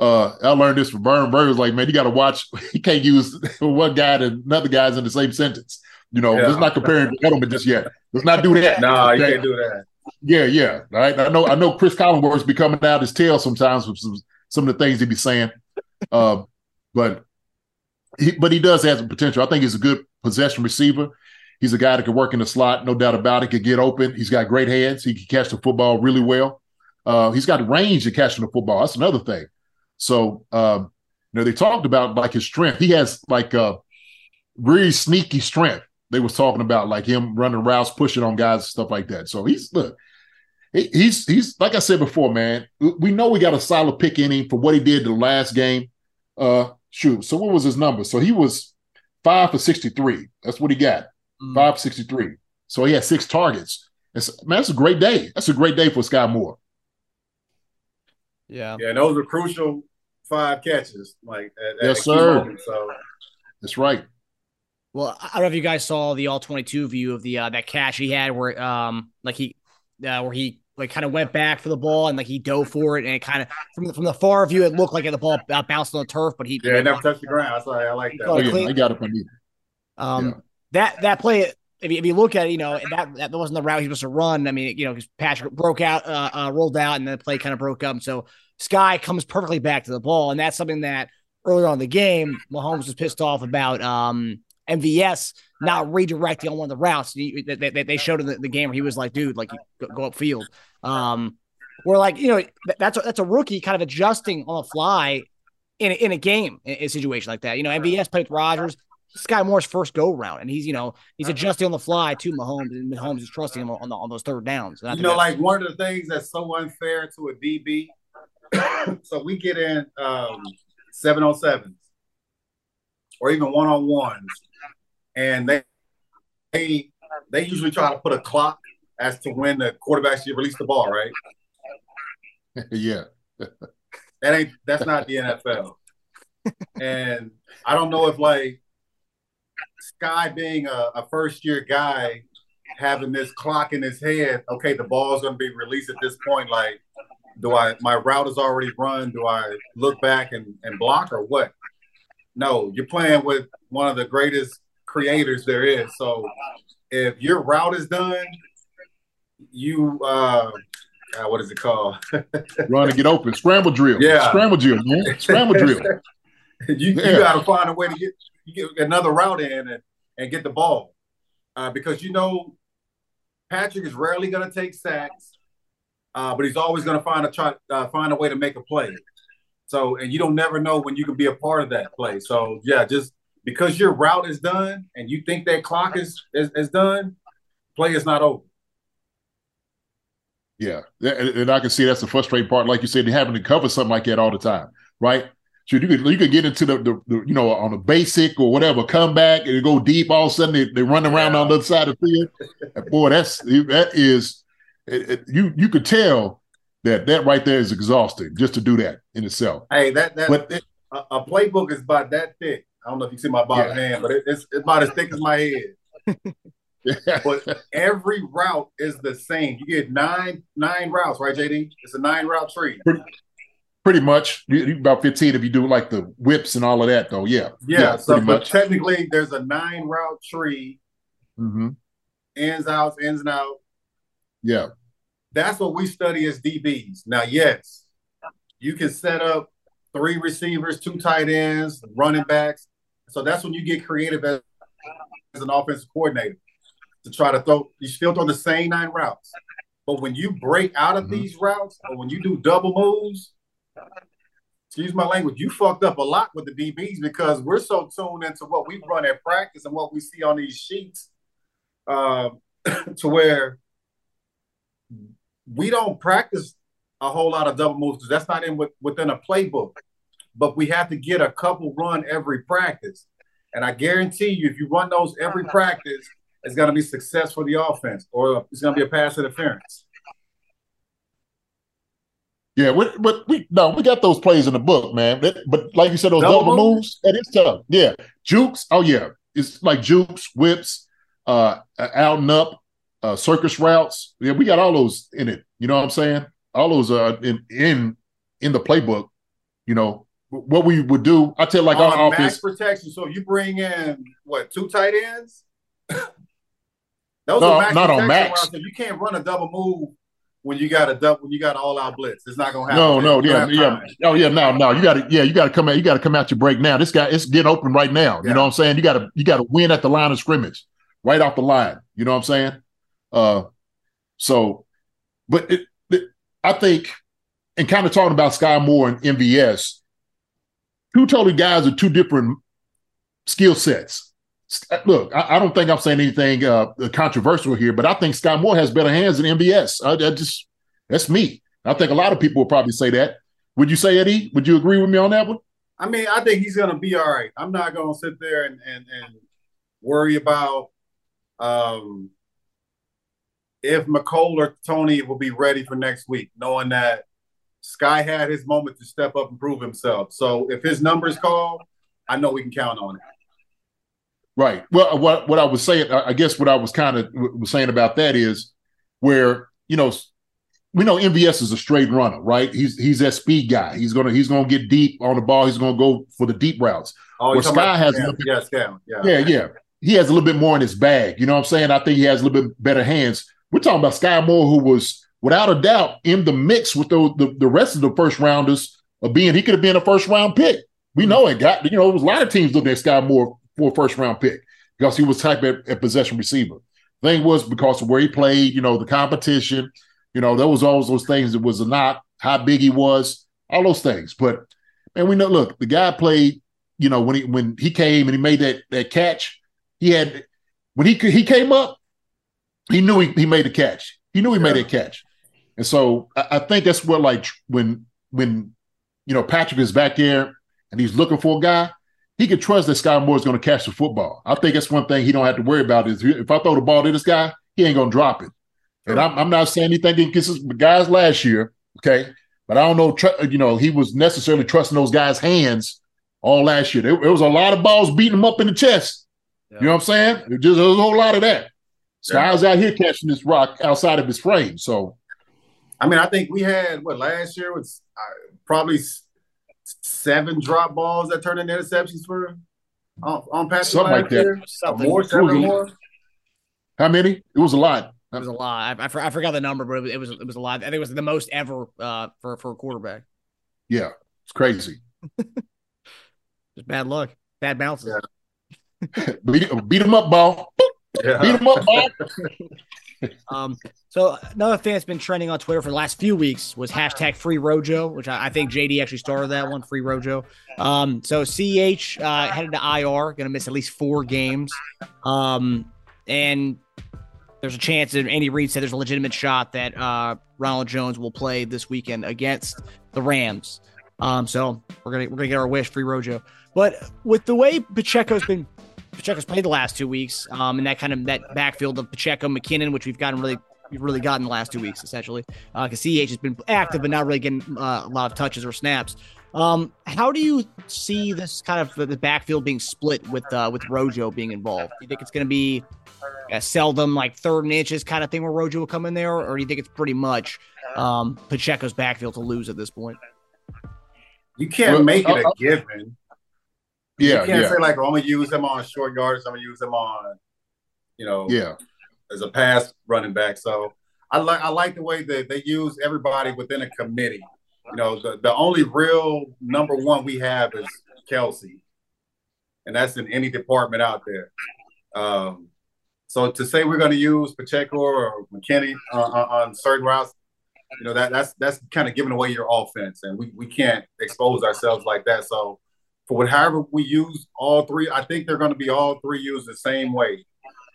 Uh, I learned this from Burn. Burn was like, man, you got to watch. He can't use one guy to another guy's in the same sentence. You know, yeah. let's not comparing Edelman just yet. Let's not do that. no, nah, okay? you can't do that. Yeah, yeah. Right. I know. I know. Chris Collinsworth be coming out his tail sometimes with some, some of the things he be saying. Uh, but he, but he does have some potential. I think he's a good possession receiver. He's a guy that can work in the slot, no doubt about it. Can get open. He's got great hands. He can catch the football really well. Uh, he's got range to catching the football. That's another thing. So, um, you know, they talked about like his strength. He has like a really sneaky strength. They was talking about like him running routes, pushing on guys, stuff like that. So he's look, he's he's like I said before, man. We know we got a solid pick in him for what he did the last game. Uh, shoot. So what was his number? So he was five for sixty-three. That's what he got. Mm. 563. So he had six targets. It's, man, that's a great day. That's a great day for Skyy Moore. Yeah. Yeah, those are crucial five catches. Like at, at Yes, a key sir. moment. So That's right. Well, I don't know if you guys saw the all twenty two view of the uh, that catch he had where um like he uh, where he like kind of went back for the ball and like he dove for it and it kind of from the, from the far view it looked like the ball uh, bounced on the turf but he yeah, it never touched the ground. That's why I like that. Oh, yeah, clean- I got it from you. Um, Yeah. that that play, if you, if you look at it, you know that that wasn't the route he was supposed to run. I mean, you know, because Patrick broke out, uh, uh, rolled out, and then the play kind of broke up. So Skyy comes perfectly back to the ball, and that's something that earlier on the game, Mahomes was pissed off about. Um, MVS not redirecting on one of the routes. He- They, showed in the, game where he was like, "Dude, like go, go upfield." Um, where like you know that's a, that's a rookie kind of adjusting on the fly in a, in a game in a situation like that. You know, MVS played with Rodgers. Skyy Moore's first go round, and he's you know he's adjusting on the fly to Mahomes, and Mahomes is trusting him on the, on those third downs. You know, like one of the things that's so unfair to a DB. So we get in um, seven on sevens or even one on ones, and they they they usually try to put a clock as to when the quarterback should release the ball, right? yeah. That ain't that's not the NFL. and I don't know if like Skyy being a, a first year guy having this clock in his head, okay, the ball's gonna be released at this point. Like, do I my route is already run? Do I look back and, and block or what? No, you're playing with one of the greatest creators there is. So if your route is done, you uh, uh what is it called? Run and get open. Scramble drill. Yeah. Scramble drill, man. Scramble drill. you, you got to find a way to get you get another route in and, and get the ball uh, because you know Patrick is rarely going to take sacks, uh, but he's always going to find a try uh, find a way to make a play. So and you don't never know when you can be a part of that play. So yeah, just because your route is done and you think that clock is is, is done, play is not over. Yeah, and, and I can see that's the frustrating part. Like you said, having to cover something like that all the time, right? So you could you could get into the, the, the you know on a basic or whatever comeback and go deep. All of a sudden they they run around on the other side of the field. And boy, that's that is it, it- you you could tell that that right there is exhausting just to do that in itself. Hey, that that But it, a, a playbook is about that thick. I don't know if you see my bottom Yeah. hand, but it, it's, it's about as thick as my head. But every route is the same. You get nine nine routes, right, JD? It's a nine route tree. pretty much you, you about fifteen if you do like the whips and all of that though. Yeah, Yeah, so pretty but much. technically there's a nine route tree, hmm ins, outs, ins and out. Yeah, That's what we study as DBs. Now, yes, you can set up three receivers, two tight ends, running backs. So that's when you get creative as, as an offensive coordinator to try to throw. You still throw the same nine routes, but when you break out of Mhm. these routes or when you do double moves, excuse my language, you fucked up a lot with the DBs because we're so tuned into what we run at practice and what we see on these sheets, uh, to where we don't practice a whole lot of double moves that's not in with, within a playbook. But we have to get a couple run every practice, and I guarantee you, if you run those every practice, it's going to be success for the offense, or it's going to be a pass interference. yeah. We, but we no, we got those plays in the book, man. That- but like you said, those Double double, moves? moves, that is tough. Yeah, jukes. Oh yeah, it's like jukes, whips, uh, out and up, uh, circus routes. Yeah, we got all those in it. You know what I'm saying? All those are in in in the playbook. You know what we would do. I tell like on our max offense. protection. So you bring in what two tight ends? Those No, are max not on max. routes, so you can't run a double move when you got a double when you got all out blitz. It's not gonna happen. No, no, yeah, yeah. Oh, yeah. No, no. You got to, yeah. You got to come out. You got to come out your break now. This guy, it's getting open right now. You know what I'm saying? You got to, you got to win at the line of scrimmage, right off the line. You know what I'm saying? Uh, so, but it, it I think, and kind of talking about Skyy Moore and MVS, two totally guys are two different skill sets. Look, I, I don't think I'm saying anything uh, controversial here, but I think Skyy Moore has better hands than MVS. I, I just that's me. I think a lot of people would probably say that. Would you say Eddie? Would you agree with me on that one? I mean, I think he's gonna be all right. I'm not gonna sit there and and, and worry about um if Mecole or Tony will be ready for next week, knowing that Skyy had his moment to step up and prove himself. So if his numbers call, I know we can count on it. Right. Well, what what I was saying, I guess what I was kind of was saying about that is where you know we know MVS is a straight runner, right? He's he's that speed guy. He's gonna he's gonna get deep on the ball. He's gonna go for the deep routes. Oh, Where Skyy has yeah, bit, yeah, Skyy, yeah, yeah, yeah. He has a little bit more in his bag. You know what I'm saying? I think he has a little bit better hands. We're talking about Skyy Moore, who was without a doubt in the mix with the the, the rest of the first rounders of being he could have been a first round pick. We mm-hmm. know it got you know there was a lot of teams looking at Skyy Moore for a first round pick because he was type of a possession receiver. Thing was because of where he played, you know, the competition, you know, there was always those things. It was not how big he was, all those things. But and we know, look, the guy played, you know, when he when he came and he made that that catch, he had when he he came up, he knew he, he made a catch. He knew he yeah. made a catch. And so I, I think that's what like when when you know Patrick is back there and he's looking for a guy, he can trust that Skyy Moore is going to catch the football. I think that's one thing he don't have to worry about is if I throw the ball to this guy, he ain't going to drop it. And I'm, I'm, not saying anything against the guys last year, okay? But I don't know, tr- you know, he was necessarily trusting those guys' hands all last year. There, there, was a lot of balls beating him up in the chest. Yeah. You know what I'm saying? It just there was a whole lot of that. Skyy's yeah. out here catching this rock outside of his frame. So, I mean, I think we had what last year was uh, probably seven drop balls that turned into interceptions for on, on Patrick Something like that. Something more, seven more. How many? It was a lot. It was a lot. I, I, I forgot the number, but it was, it was, it was a lot. I think it was the most ever uh, for for a quarterback. Yeah, it's crazy. Just bad luck, bad bounces. Yeah. beat, beat him up, ball. Yeah. Beat him up, ball. um, so another thing that's been trending on Twitter for the last few weeks was hashtag free Rojo, which I, I think JD actually started that one, free Rojo. Um, so CH uh, headed to IR, going to miss at least four games. Um, and there's a chance that Andy Reid said there's a legitimate shot that uh, Ronald Jones will play this weekend against the Rams. Um, so we're gonna we're gonna get our wish, free Rojo. But with the way Pacheco's been Pacheco's played the last two weeks, um, and that kind of that backfield of Pacheco, McKinnon, which we've gotten really we've really gotten the last two weeks essentially, because uh, CH has been active but not really getting uh, a lot of touches or snaps. Um, how do you see this kind of the backfield being split with uh, with Rojo being involved? Do you think it's going to be a seldom like third and inches kind of thing where Rojo will come in there, or do you think it's pretty much um, Pacheco's backfield to lose at this point? You can't make it a given. Yeah, you can't yeah. say like, oh, I'm gonna use him on short yards. I'm gonna use him on, you know, yeah, as a pass running back. So I like I like the way that they use everybody within a committee. You know, the, the only real number one we have is Kelce, and that's in any department out there. Um, so to say we're going to use Pacheco or McKinnon uh, on certain routes, you know that that's that's kind of giving away your offense, and we we can't expose ourselves like that. So for however we use all three, I think they're going to be all three used the same way.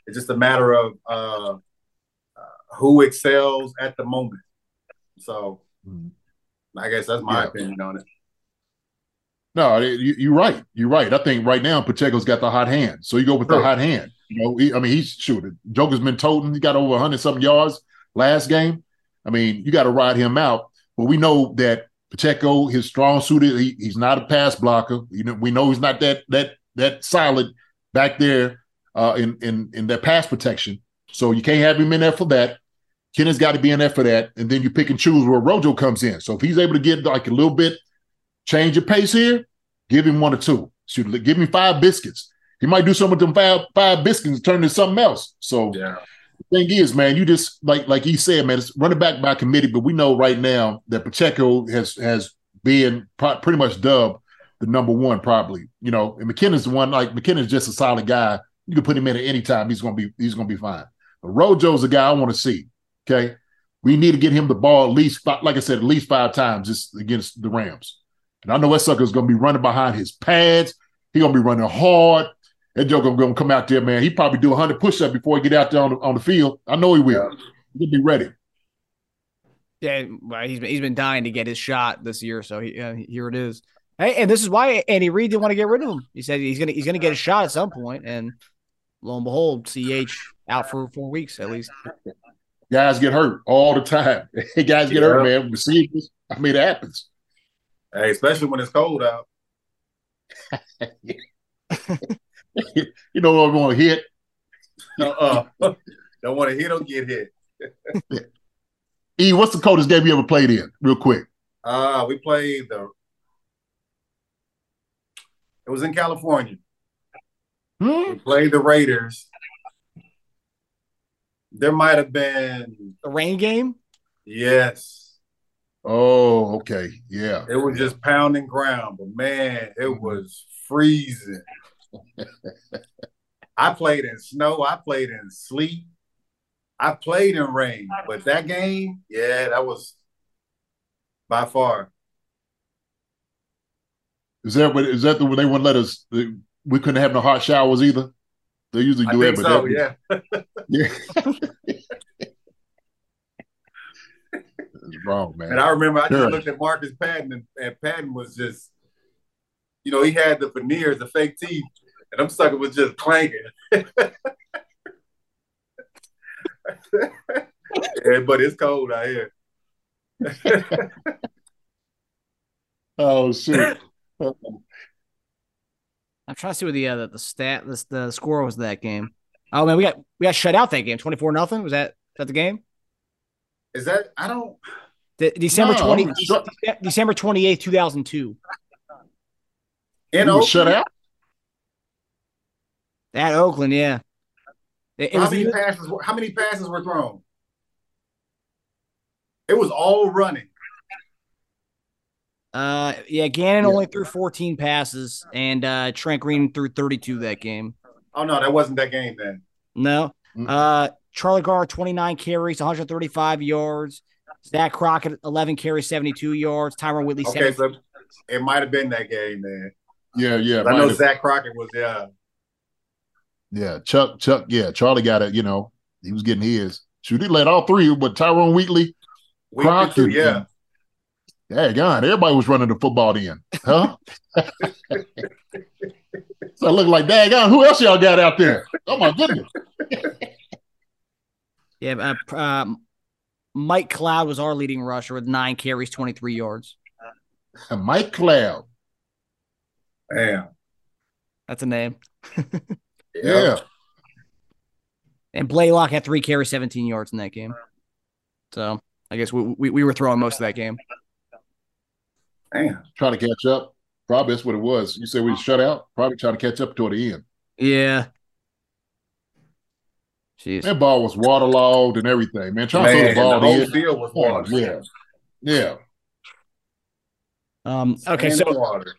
It's just a matter of uh, uh, who excels at the moment. So mm-hmm. I guess that's my yeah. opinion on it. No, you, are right. You're right. I think right now Pacheco's got the hot hand, so you go with sure. the hot hand. You know, he, I mean, he's shooting. Joker's been toting. He got over 100 something yards last game. I mean, you got to ride him out. But we know that Pacheco, his strong suit, is he, he's not a pass blocker. You know, we know he's not that that that solid back there uh, in in in that pass protection. So you can't have him in there for that. Kenneth's got to be in there for that, and then you pick and choose where Rojo comes in. So if he's able to get like a little bit change of pace here, give him one or two. Shoot, give me five biscuits. He might do some of them five five biscuits and turn into something else. So yeah. The thing is, man, you just like like he said, man, it's running back by committee. But we know right now that Pacheco has has been pretty much dubbed the number one, probably. You know, and McKinnon's the one. Like McKinnon's just a solid guy. You can put him in at any time. He's gonna be he's gonna be fine. But Rojo's a guy I want to see. Okay, we need to get him the ball at least, five, like I said, at least five times just against the Rams. And I know that sucker's gonna be running behind his pads. He's gonna be running hard. That joker gonna come out there, man. He probably do 100 push-ups before he get out there on the, on the field. I know he will. Yeah. He'll be ready. Yeah, well, he's been he's been dying to get his shot this year, so he, uh, here it is. Hey, and this is why Andy Reid didn't want to get rid of him. He said he's gonna he's gonna get a shot at some point, and lo and behold, CH out for four weeks at least. guys get hurt all the time. guys get Yeah. hurt, man. Receivers. I mean, it happens. Hey, especially when it's cold out. You know what we want to hit. Uh-uh. Don't want to hit or get hit. E, what's the coldest game you ever played in? Real quick. Uh, we played the. It was in California. Hmm? We played the Raiders. There might have been The rain game. yes. Oh, okay. Yeah. It was just pounding ground, but man, it was freezing. I played in snow. I played in sleet. I played in rain, but that game, yeah, that was by far. Is that what is that the when they wouldn't let us we couldn't have no hot showers either? They usually I do think that, but so. that, Yeah, yeah. It's wrong, man. and I remember I just Sure. looked at Marcus Patton, and, and Patton was just, you know, he had the veneers, the fake teeth, and I'm sucker was just clanking. yeah, but it's cold out here. oh shoot. I'm trying to see what the uh, the, the stat the, the score was that game. Oh man, we got we got shut out that game, twenty four nothing. Was that that the game? Is that I don't De- December No, twenty I'm December twenty eighth, two thousand two. in You was Oakland? shut out? At Oakland, yeah. It, it How was many either- passes? Were, how many passes were thrown? It was all running. uh yeah, Gannon Yeah. only threw fourteen passes, and uh Trent Green threw thirty two that game. Oh no, that wasn't that game then. No. Mm. Uh Charlie Garner, 29 carries, 135 yards. Zack Crockett, 11 carries, 72 yards. Tyrone Wheatley, Okay, 70. so it might have been that game then. Yeah, yeah. I know have- Zack Crockett was yeah. Yeah, Chuck, Chuck, yeah, Charlie got it, you know, he was getting his. Shoot, he led all three, but Tyrone Wheatley, Week Crockett, two, yeah. yeah, God, everybody was running the football then, huh? so I look like, dang, God, who else y'all got out there? Oh my goodness. Yeah, uh, um, Mike Cloud was our leading rusher with nine carries, 23 yards. Mike Cloud. Damn. That's a name. Yeah. And Blaylock had three carries, 17 yards in that game. So I guess we, we, we were throwing most of that game. Damn. Trying to catch up. Probably that's what it was. You said we shut out? Probably trying to catch up toward the end. Yeah. Jeez. That ball was waterlogged and everything, man. Trying Man, to the throw the ball whole in. field was water. yeah. Yeah. Um, okay, And so water.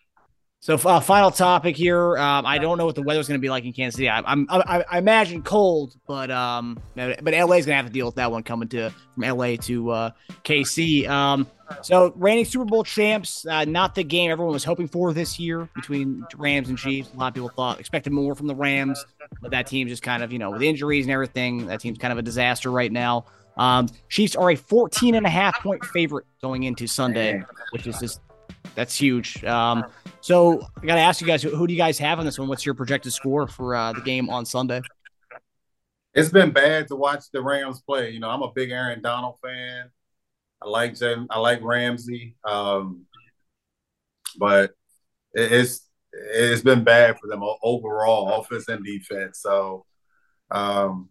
So, uh, final topic here. Um, I don't know what the weather's going to be like in Kansas City. I, I'm, I, I imagine cold, but um, but LA's going to have to deal with that one coming to from LA to uh, KC. Um, so reigning Super Bowl champs, uh, not the game everyone was hoping for this year between Rams and Chiefs. A lot of people thought expected more from the Rams, but that team's just kind of you know with injuries and everything, that team's kind of a disaster right now. Um, Chiefs are a 14 and a half point favorite going into Sunday, which is just that's huge. Um, so I got to ask you guys, who, who do you guys have on this one? What's your projected score for uh, the game on Sunday? It's been bad to watch the Rams play. You know, I'm a big Aaron Donald fan. I like Jim, I like Ramsey. Um, but it, it's it's been bad for them overall, offense and defense. So um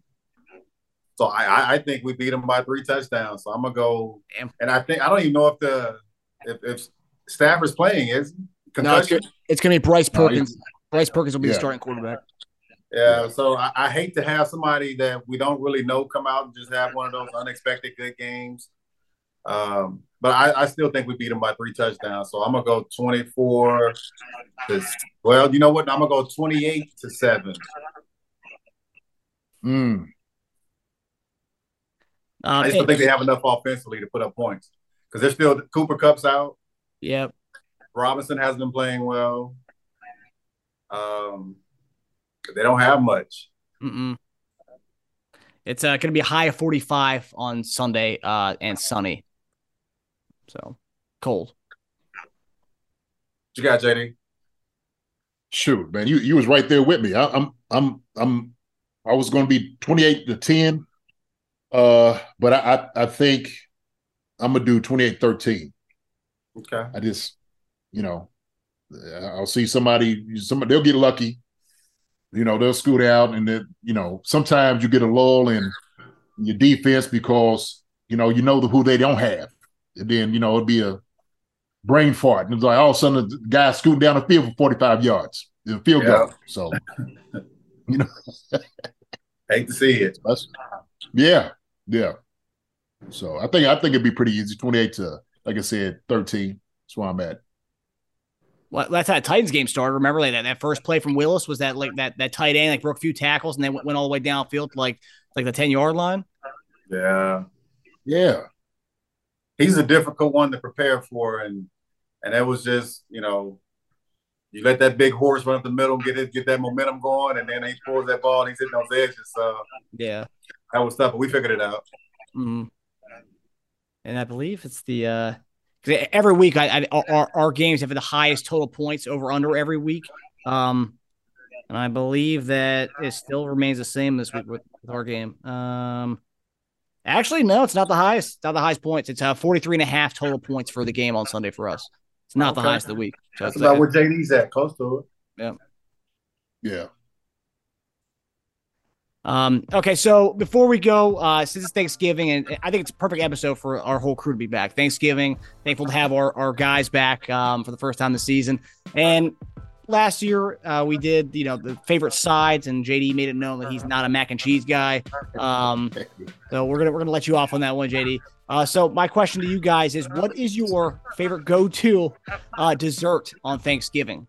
so I, I- I think we beat them by three touchdowns. So I'm gonna go Damn. and I think I don't even know if the if, if Stafford's playing, is he? No, it's, gonna- it's going to be Bryce No, Perkins. Bryce Perkins will be the starting quarterback. Yeah, so I, I hate to have somebody that we don't really know come out and just have one of those unexpected good games. Um, but I, I still think we beat them by three touchdowns. So I'm gonna go 24 to well, you know what? I'm gonna go 28 to seven. Mm. Um, I just don't think they have enough offensively to put up points because they're still Cooper Kupp's out. Yeah, Robinson has been playing well. Um, they don't have much. mm-mm. it's uh, going to be a high of 45 on Sunday uh, and sunny. So cold. What you got, JD? Shoot, man, you you was right there with me. I, I'm I'm I'm I was going to be 28 to 10. Uh, but I, I, I think I'm gonna do 28-13. Okay. I just, you know, I'll see somebody, somebody they'll get lucky. You know, they'll scoot out, and then you know, sometimes you get a lull in your defense because you know you know the, who they don't have, and then you know it'd be a brain fart, and it's like all of a sudden the guy scooting down the field for 45 yards, the field Yeah. goal. So, you know, Hate to see it. that's yeah, yeah. So I think I think it'd be pretty easy, 28 to like I said, 13. That's where I'm at. Well, that's how the Titans game started. Remember, like that, that first play from Willis was that like that that tight end like broke a few tackles and then went, went all the way downfield to like like the ten yard line. Yeah. Yeah. He's a difficult one to prepare for, and and that was just you know, you let that big horse run up the middle, get it, get that momentum going, and then he pulls that ball and he's hitting those edges. So Yeah. that was tough, but we figured it out. hmm And I believe it's the uh 'cause every week I, I our, our games have the highest total points over under every week. Um and I believe that it still remains the same this week with, with our game. Um actually no, it's not the highest, not the highest points. It's uh 43 and a half total points for the game on Sunday for us. It's not the highest of the week. So That's it's, about uh, where JD's at, close to it. Yeah. Yeah. Um, okay, so before we go, uh, since it's Thanksgiving, and I think it's a perfect episode for our whole crew to be back. Thanksgiving, thankful to have our, our guys back um, for the first time this season. And last year, uh, we did, you know, the favorite sides, and JD made it known that he's not a mac and cheese guy. Um, so we're gonna we're gonna let you off on that one, JD. Uh, so my question to you guys is, what is your favorite go-to uh, dessert on Thanksgiving?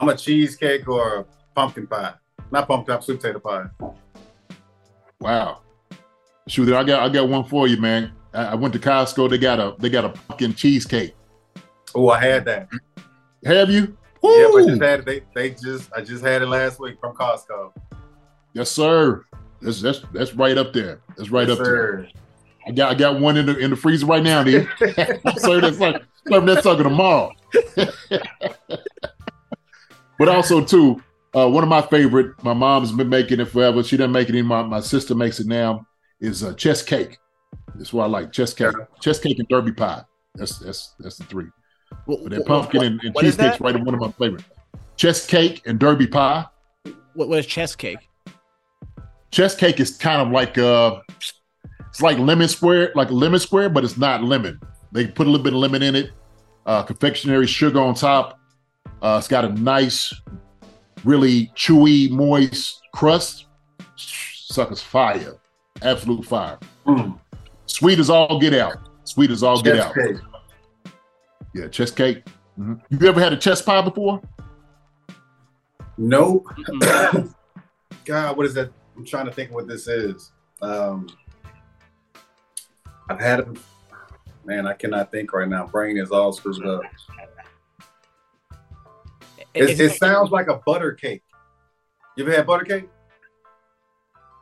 I'm a cheesecake or a pumpkin pie. Not pumpkin pie, sweet potato pie. Wow. Shoot, I got I got one for you, man. I, I went to Costco. They got a they got a pumpkin cheesecake. Oh, I had that. Have you? Yep, I just had it. They, they just I just had it last week from Costco. Yes, sir. That's that's that's right up there. That's right Yes, up there. I got I got one in the in the freezer right now, dude. serve that sucker, serve that sucker tomorrow. but also too, uh, one of my favorite. My mom's been making it forever. She doesn't make it anymore. My sister makes it now. Is uh, chess cake. That's what I like. chess cake, Chess cake, and derby pie. That's that's that's the three. But that pumpkin and, and is cheesecake's right one of my favorites. Chess cake and derby pie. what, what is chess cake? Chess cake is kind of like uh it's like lemon square, like lemon square, but it's not lemon. They put a little bit of lemon in it, uh confectionery sugar on top. Uh it's got a nice, really chewy, moist crust. Suckers fire. Absolute fire. Mm. Sweet as all get out. Sweet as all get out. cake. Yeah, chest cake. Mhm. You ever had a chest pie before? Nope. God, what is that? I'm trying to think what this is. Um, I've had it. Man, I cannot think right now. Brain is all screwed up. It, Is it sounds like a butter cake. You ever had butter cake?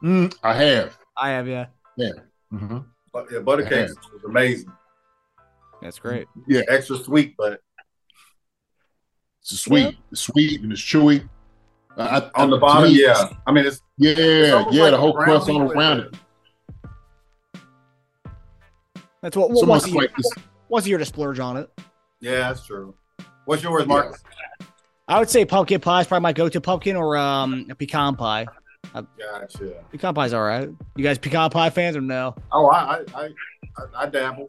Mm, I have. I have, yeah. Mhm. But, yeah, butter I cake was amazing. That's great. Yeah, extra sweet, but It's sweet, it's sweet, and it's chewy. I- I- on the to bottom, me, yeah. I mean, it's Yeah, almost yeah, like the whole crust brownie all around the- it. That's what, It's what almost once, a year, like this. once a year to splurge on it. yeah, that's true. What's yours, Marcus? I would say pumpkin pie is probably my go-to pumpkin or um a pecan pie. Gotcha. Pecan pie's all right. You guys pecan pie fans or no? Oh, I, I, I, I, dabble.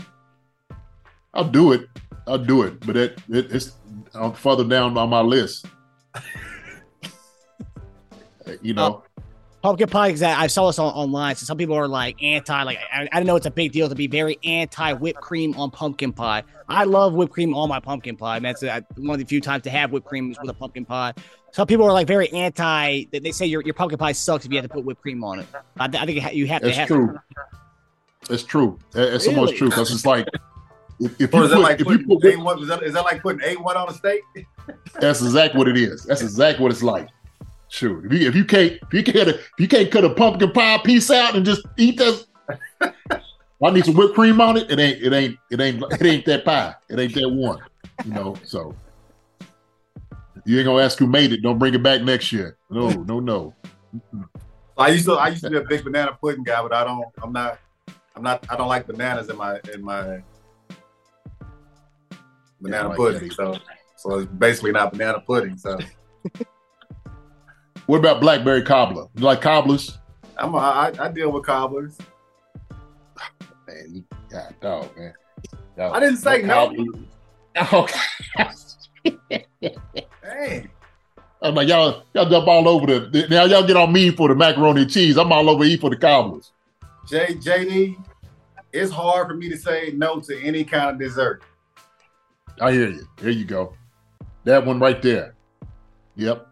I'll do it. I'll do it, but it, it it's uh, further down on my list. you know, Pumpkin pie, because I I saw this on, online. So some people are like anti, like I, I don't know it's a big deal to be very anti whipped cream on pumpkin pie. I love whipped cream on my pumpkin pie. And that's uh, one of the few times to have whipped cream is with a pumpkin pie. Some people are like very anti. They, they say your, your pumpkin pie sucks if you have to put whipped cream on it. I, I think you have to that's have. true. It's true. It- It's almost Really? true because it's like if, if you is that put, like if you putting put A one? Is that, is that like putting A one on a steak? That's exactly what it is. That's exactly what it's like. Shoot, if you, if you can't if you can't if you can't cut a pumpkin pie piece out and just eat that, I need some whipped cream on it. It ain't it ain't it ain't it ain't that pie. It ain't that one. You know. So you ain't gonna ask who made it. Don't bring it back next year. No, no, no. I used to I used to be a big banana pudding guy, but I don't. I'm not. I'm not. I don't like bananas in my in my banana like pudding. that So so it's basically not banana pudding. So What about blackberry cobbler? You like cobblers? I'm a, I, I deal with cobblers. Man, you, God, dog, man. Dog. I didn't say no. Okay. Hey, I'm like y'all, y'all jump all over the. Now y'all get on me for the macaroni and cheese. I'm all over E for the cobblers. J JD, it's hard for me to say no to any kind of dessert. I hear you. There you go. That one right there. Yep.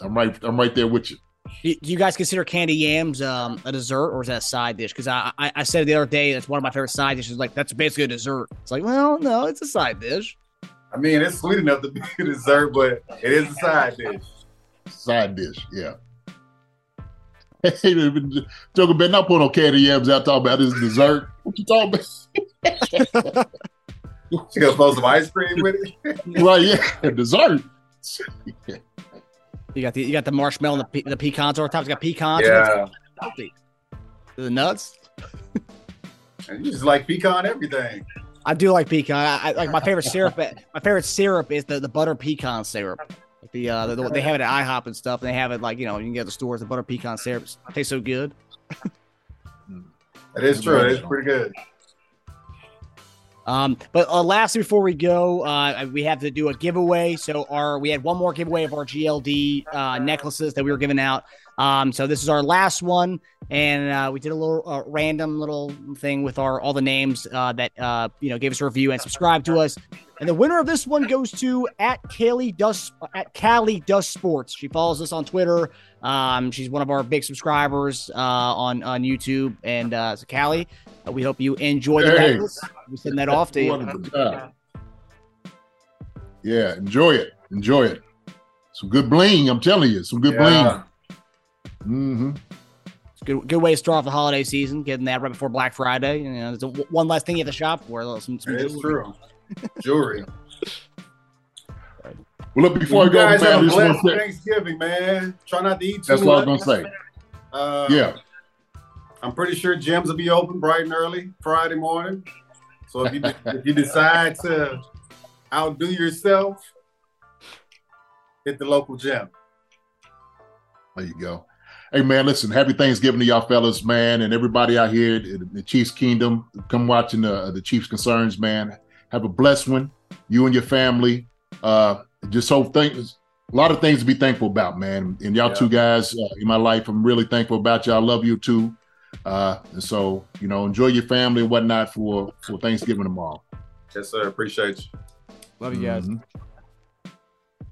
I'm right. I'm right there with you. Do do you guys consider candy yams um, a dessert or is that a side dish? Because I, I I said the other day that's one of my favorite side dishes. Like that's basically a dessert. It's like, well, no, it's a side dish. I mean, it's sweet enough to be a dessert, but it is a side dish. Side dish. Yeah. Joker better not put no candy yams out talking about this dessert. What you talking about? You gonna throw some ice cream with it? right, yeah. Dessert. You got the you got the marshmallow and the, pe- the pecans over top. It's got pecans. Yeah. Healthy. The nuts. And you just like pecan everything. I do like pecan. I, I like my favorite syrup. My favorite syrup is the, the butter pecan syrup. Like the, uh, the, the they have it at IHOP and stuff. And they have it like you know you can get at the stores. The butter pecan syrup It tastes so good. That is true. It's pretty good. Um, but uh, lastly, before we go, uh, we have to do a giveaway. So our we had one more giveaway of our GLD uh, necklaces that we were giving out. Um, so this is our last one, and uh, we did a little uh, random little thing with our all the names uh, that uh, you know gave us a review and subscribe to us. And the winner of this one goes to at Kaylee Dust at Cali Dust Sports. She follows us on Twitter. Um, she's one of our big subscribers uh, on on YouTube. And uh, so Callie, we hope you enjoy the Hey. necklace. We send that off to you. Yeah, enjoy it. Enjoy it. Some good bling. I'm telling you, some good Yeah. bling. hmm It's a good good way to start off the holiday season, getting that right before Black Friday. You know, it's a, one last thing you have to shop for. Some, some That is jewelry. true. Jewelry. Well, look, before you I go, guys man, I have a blessed to say, Thanksgiving, man. Try not to eat too that's what I much. was going to say. Uh, Yeah. I'm pretty sure gyms will be open bright and early Friday morning. So if you if you decide to outdo yourself, hit the local gym. There you go. Hey man, listen, happy Thanksgiving to y'all fellas, man, and everybody out here in the Chiefs Kingdom. Come watching the the Chiefs concerns, man. Have a blessed one, you and your family. Uh just hope things a lot of things to be thankful about, man. And y'all Yeah. two guys uh, in my life, I'm really thankful about y'all. I love you too. Uh and so, you know, enjoy your family and whatnot for for Thanksgiving tomorrow. Yes, sir. Appreciate you. Love you guys. Mhm.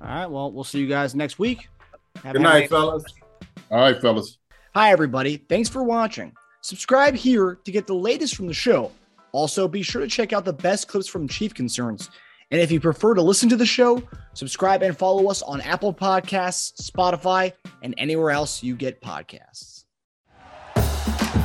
All right. Well, we'll see you guys next week. Have a Good happy- night, fellas. All right, fellas. Hi, everybody. Thanks for watching. Subscribe here to get the latest from the show. Also, be sure to check out the best clips from Chief Concerns. And if you prefer to listen to the show, subscribe and follow us on Apple Podcasts, Spotify, and anywhere else you get podcasts.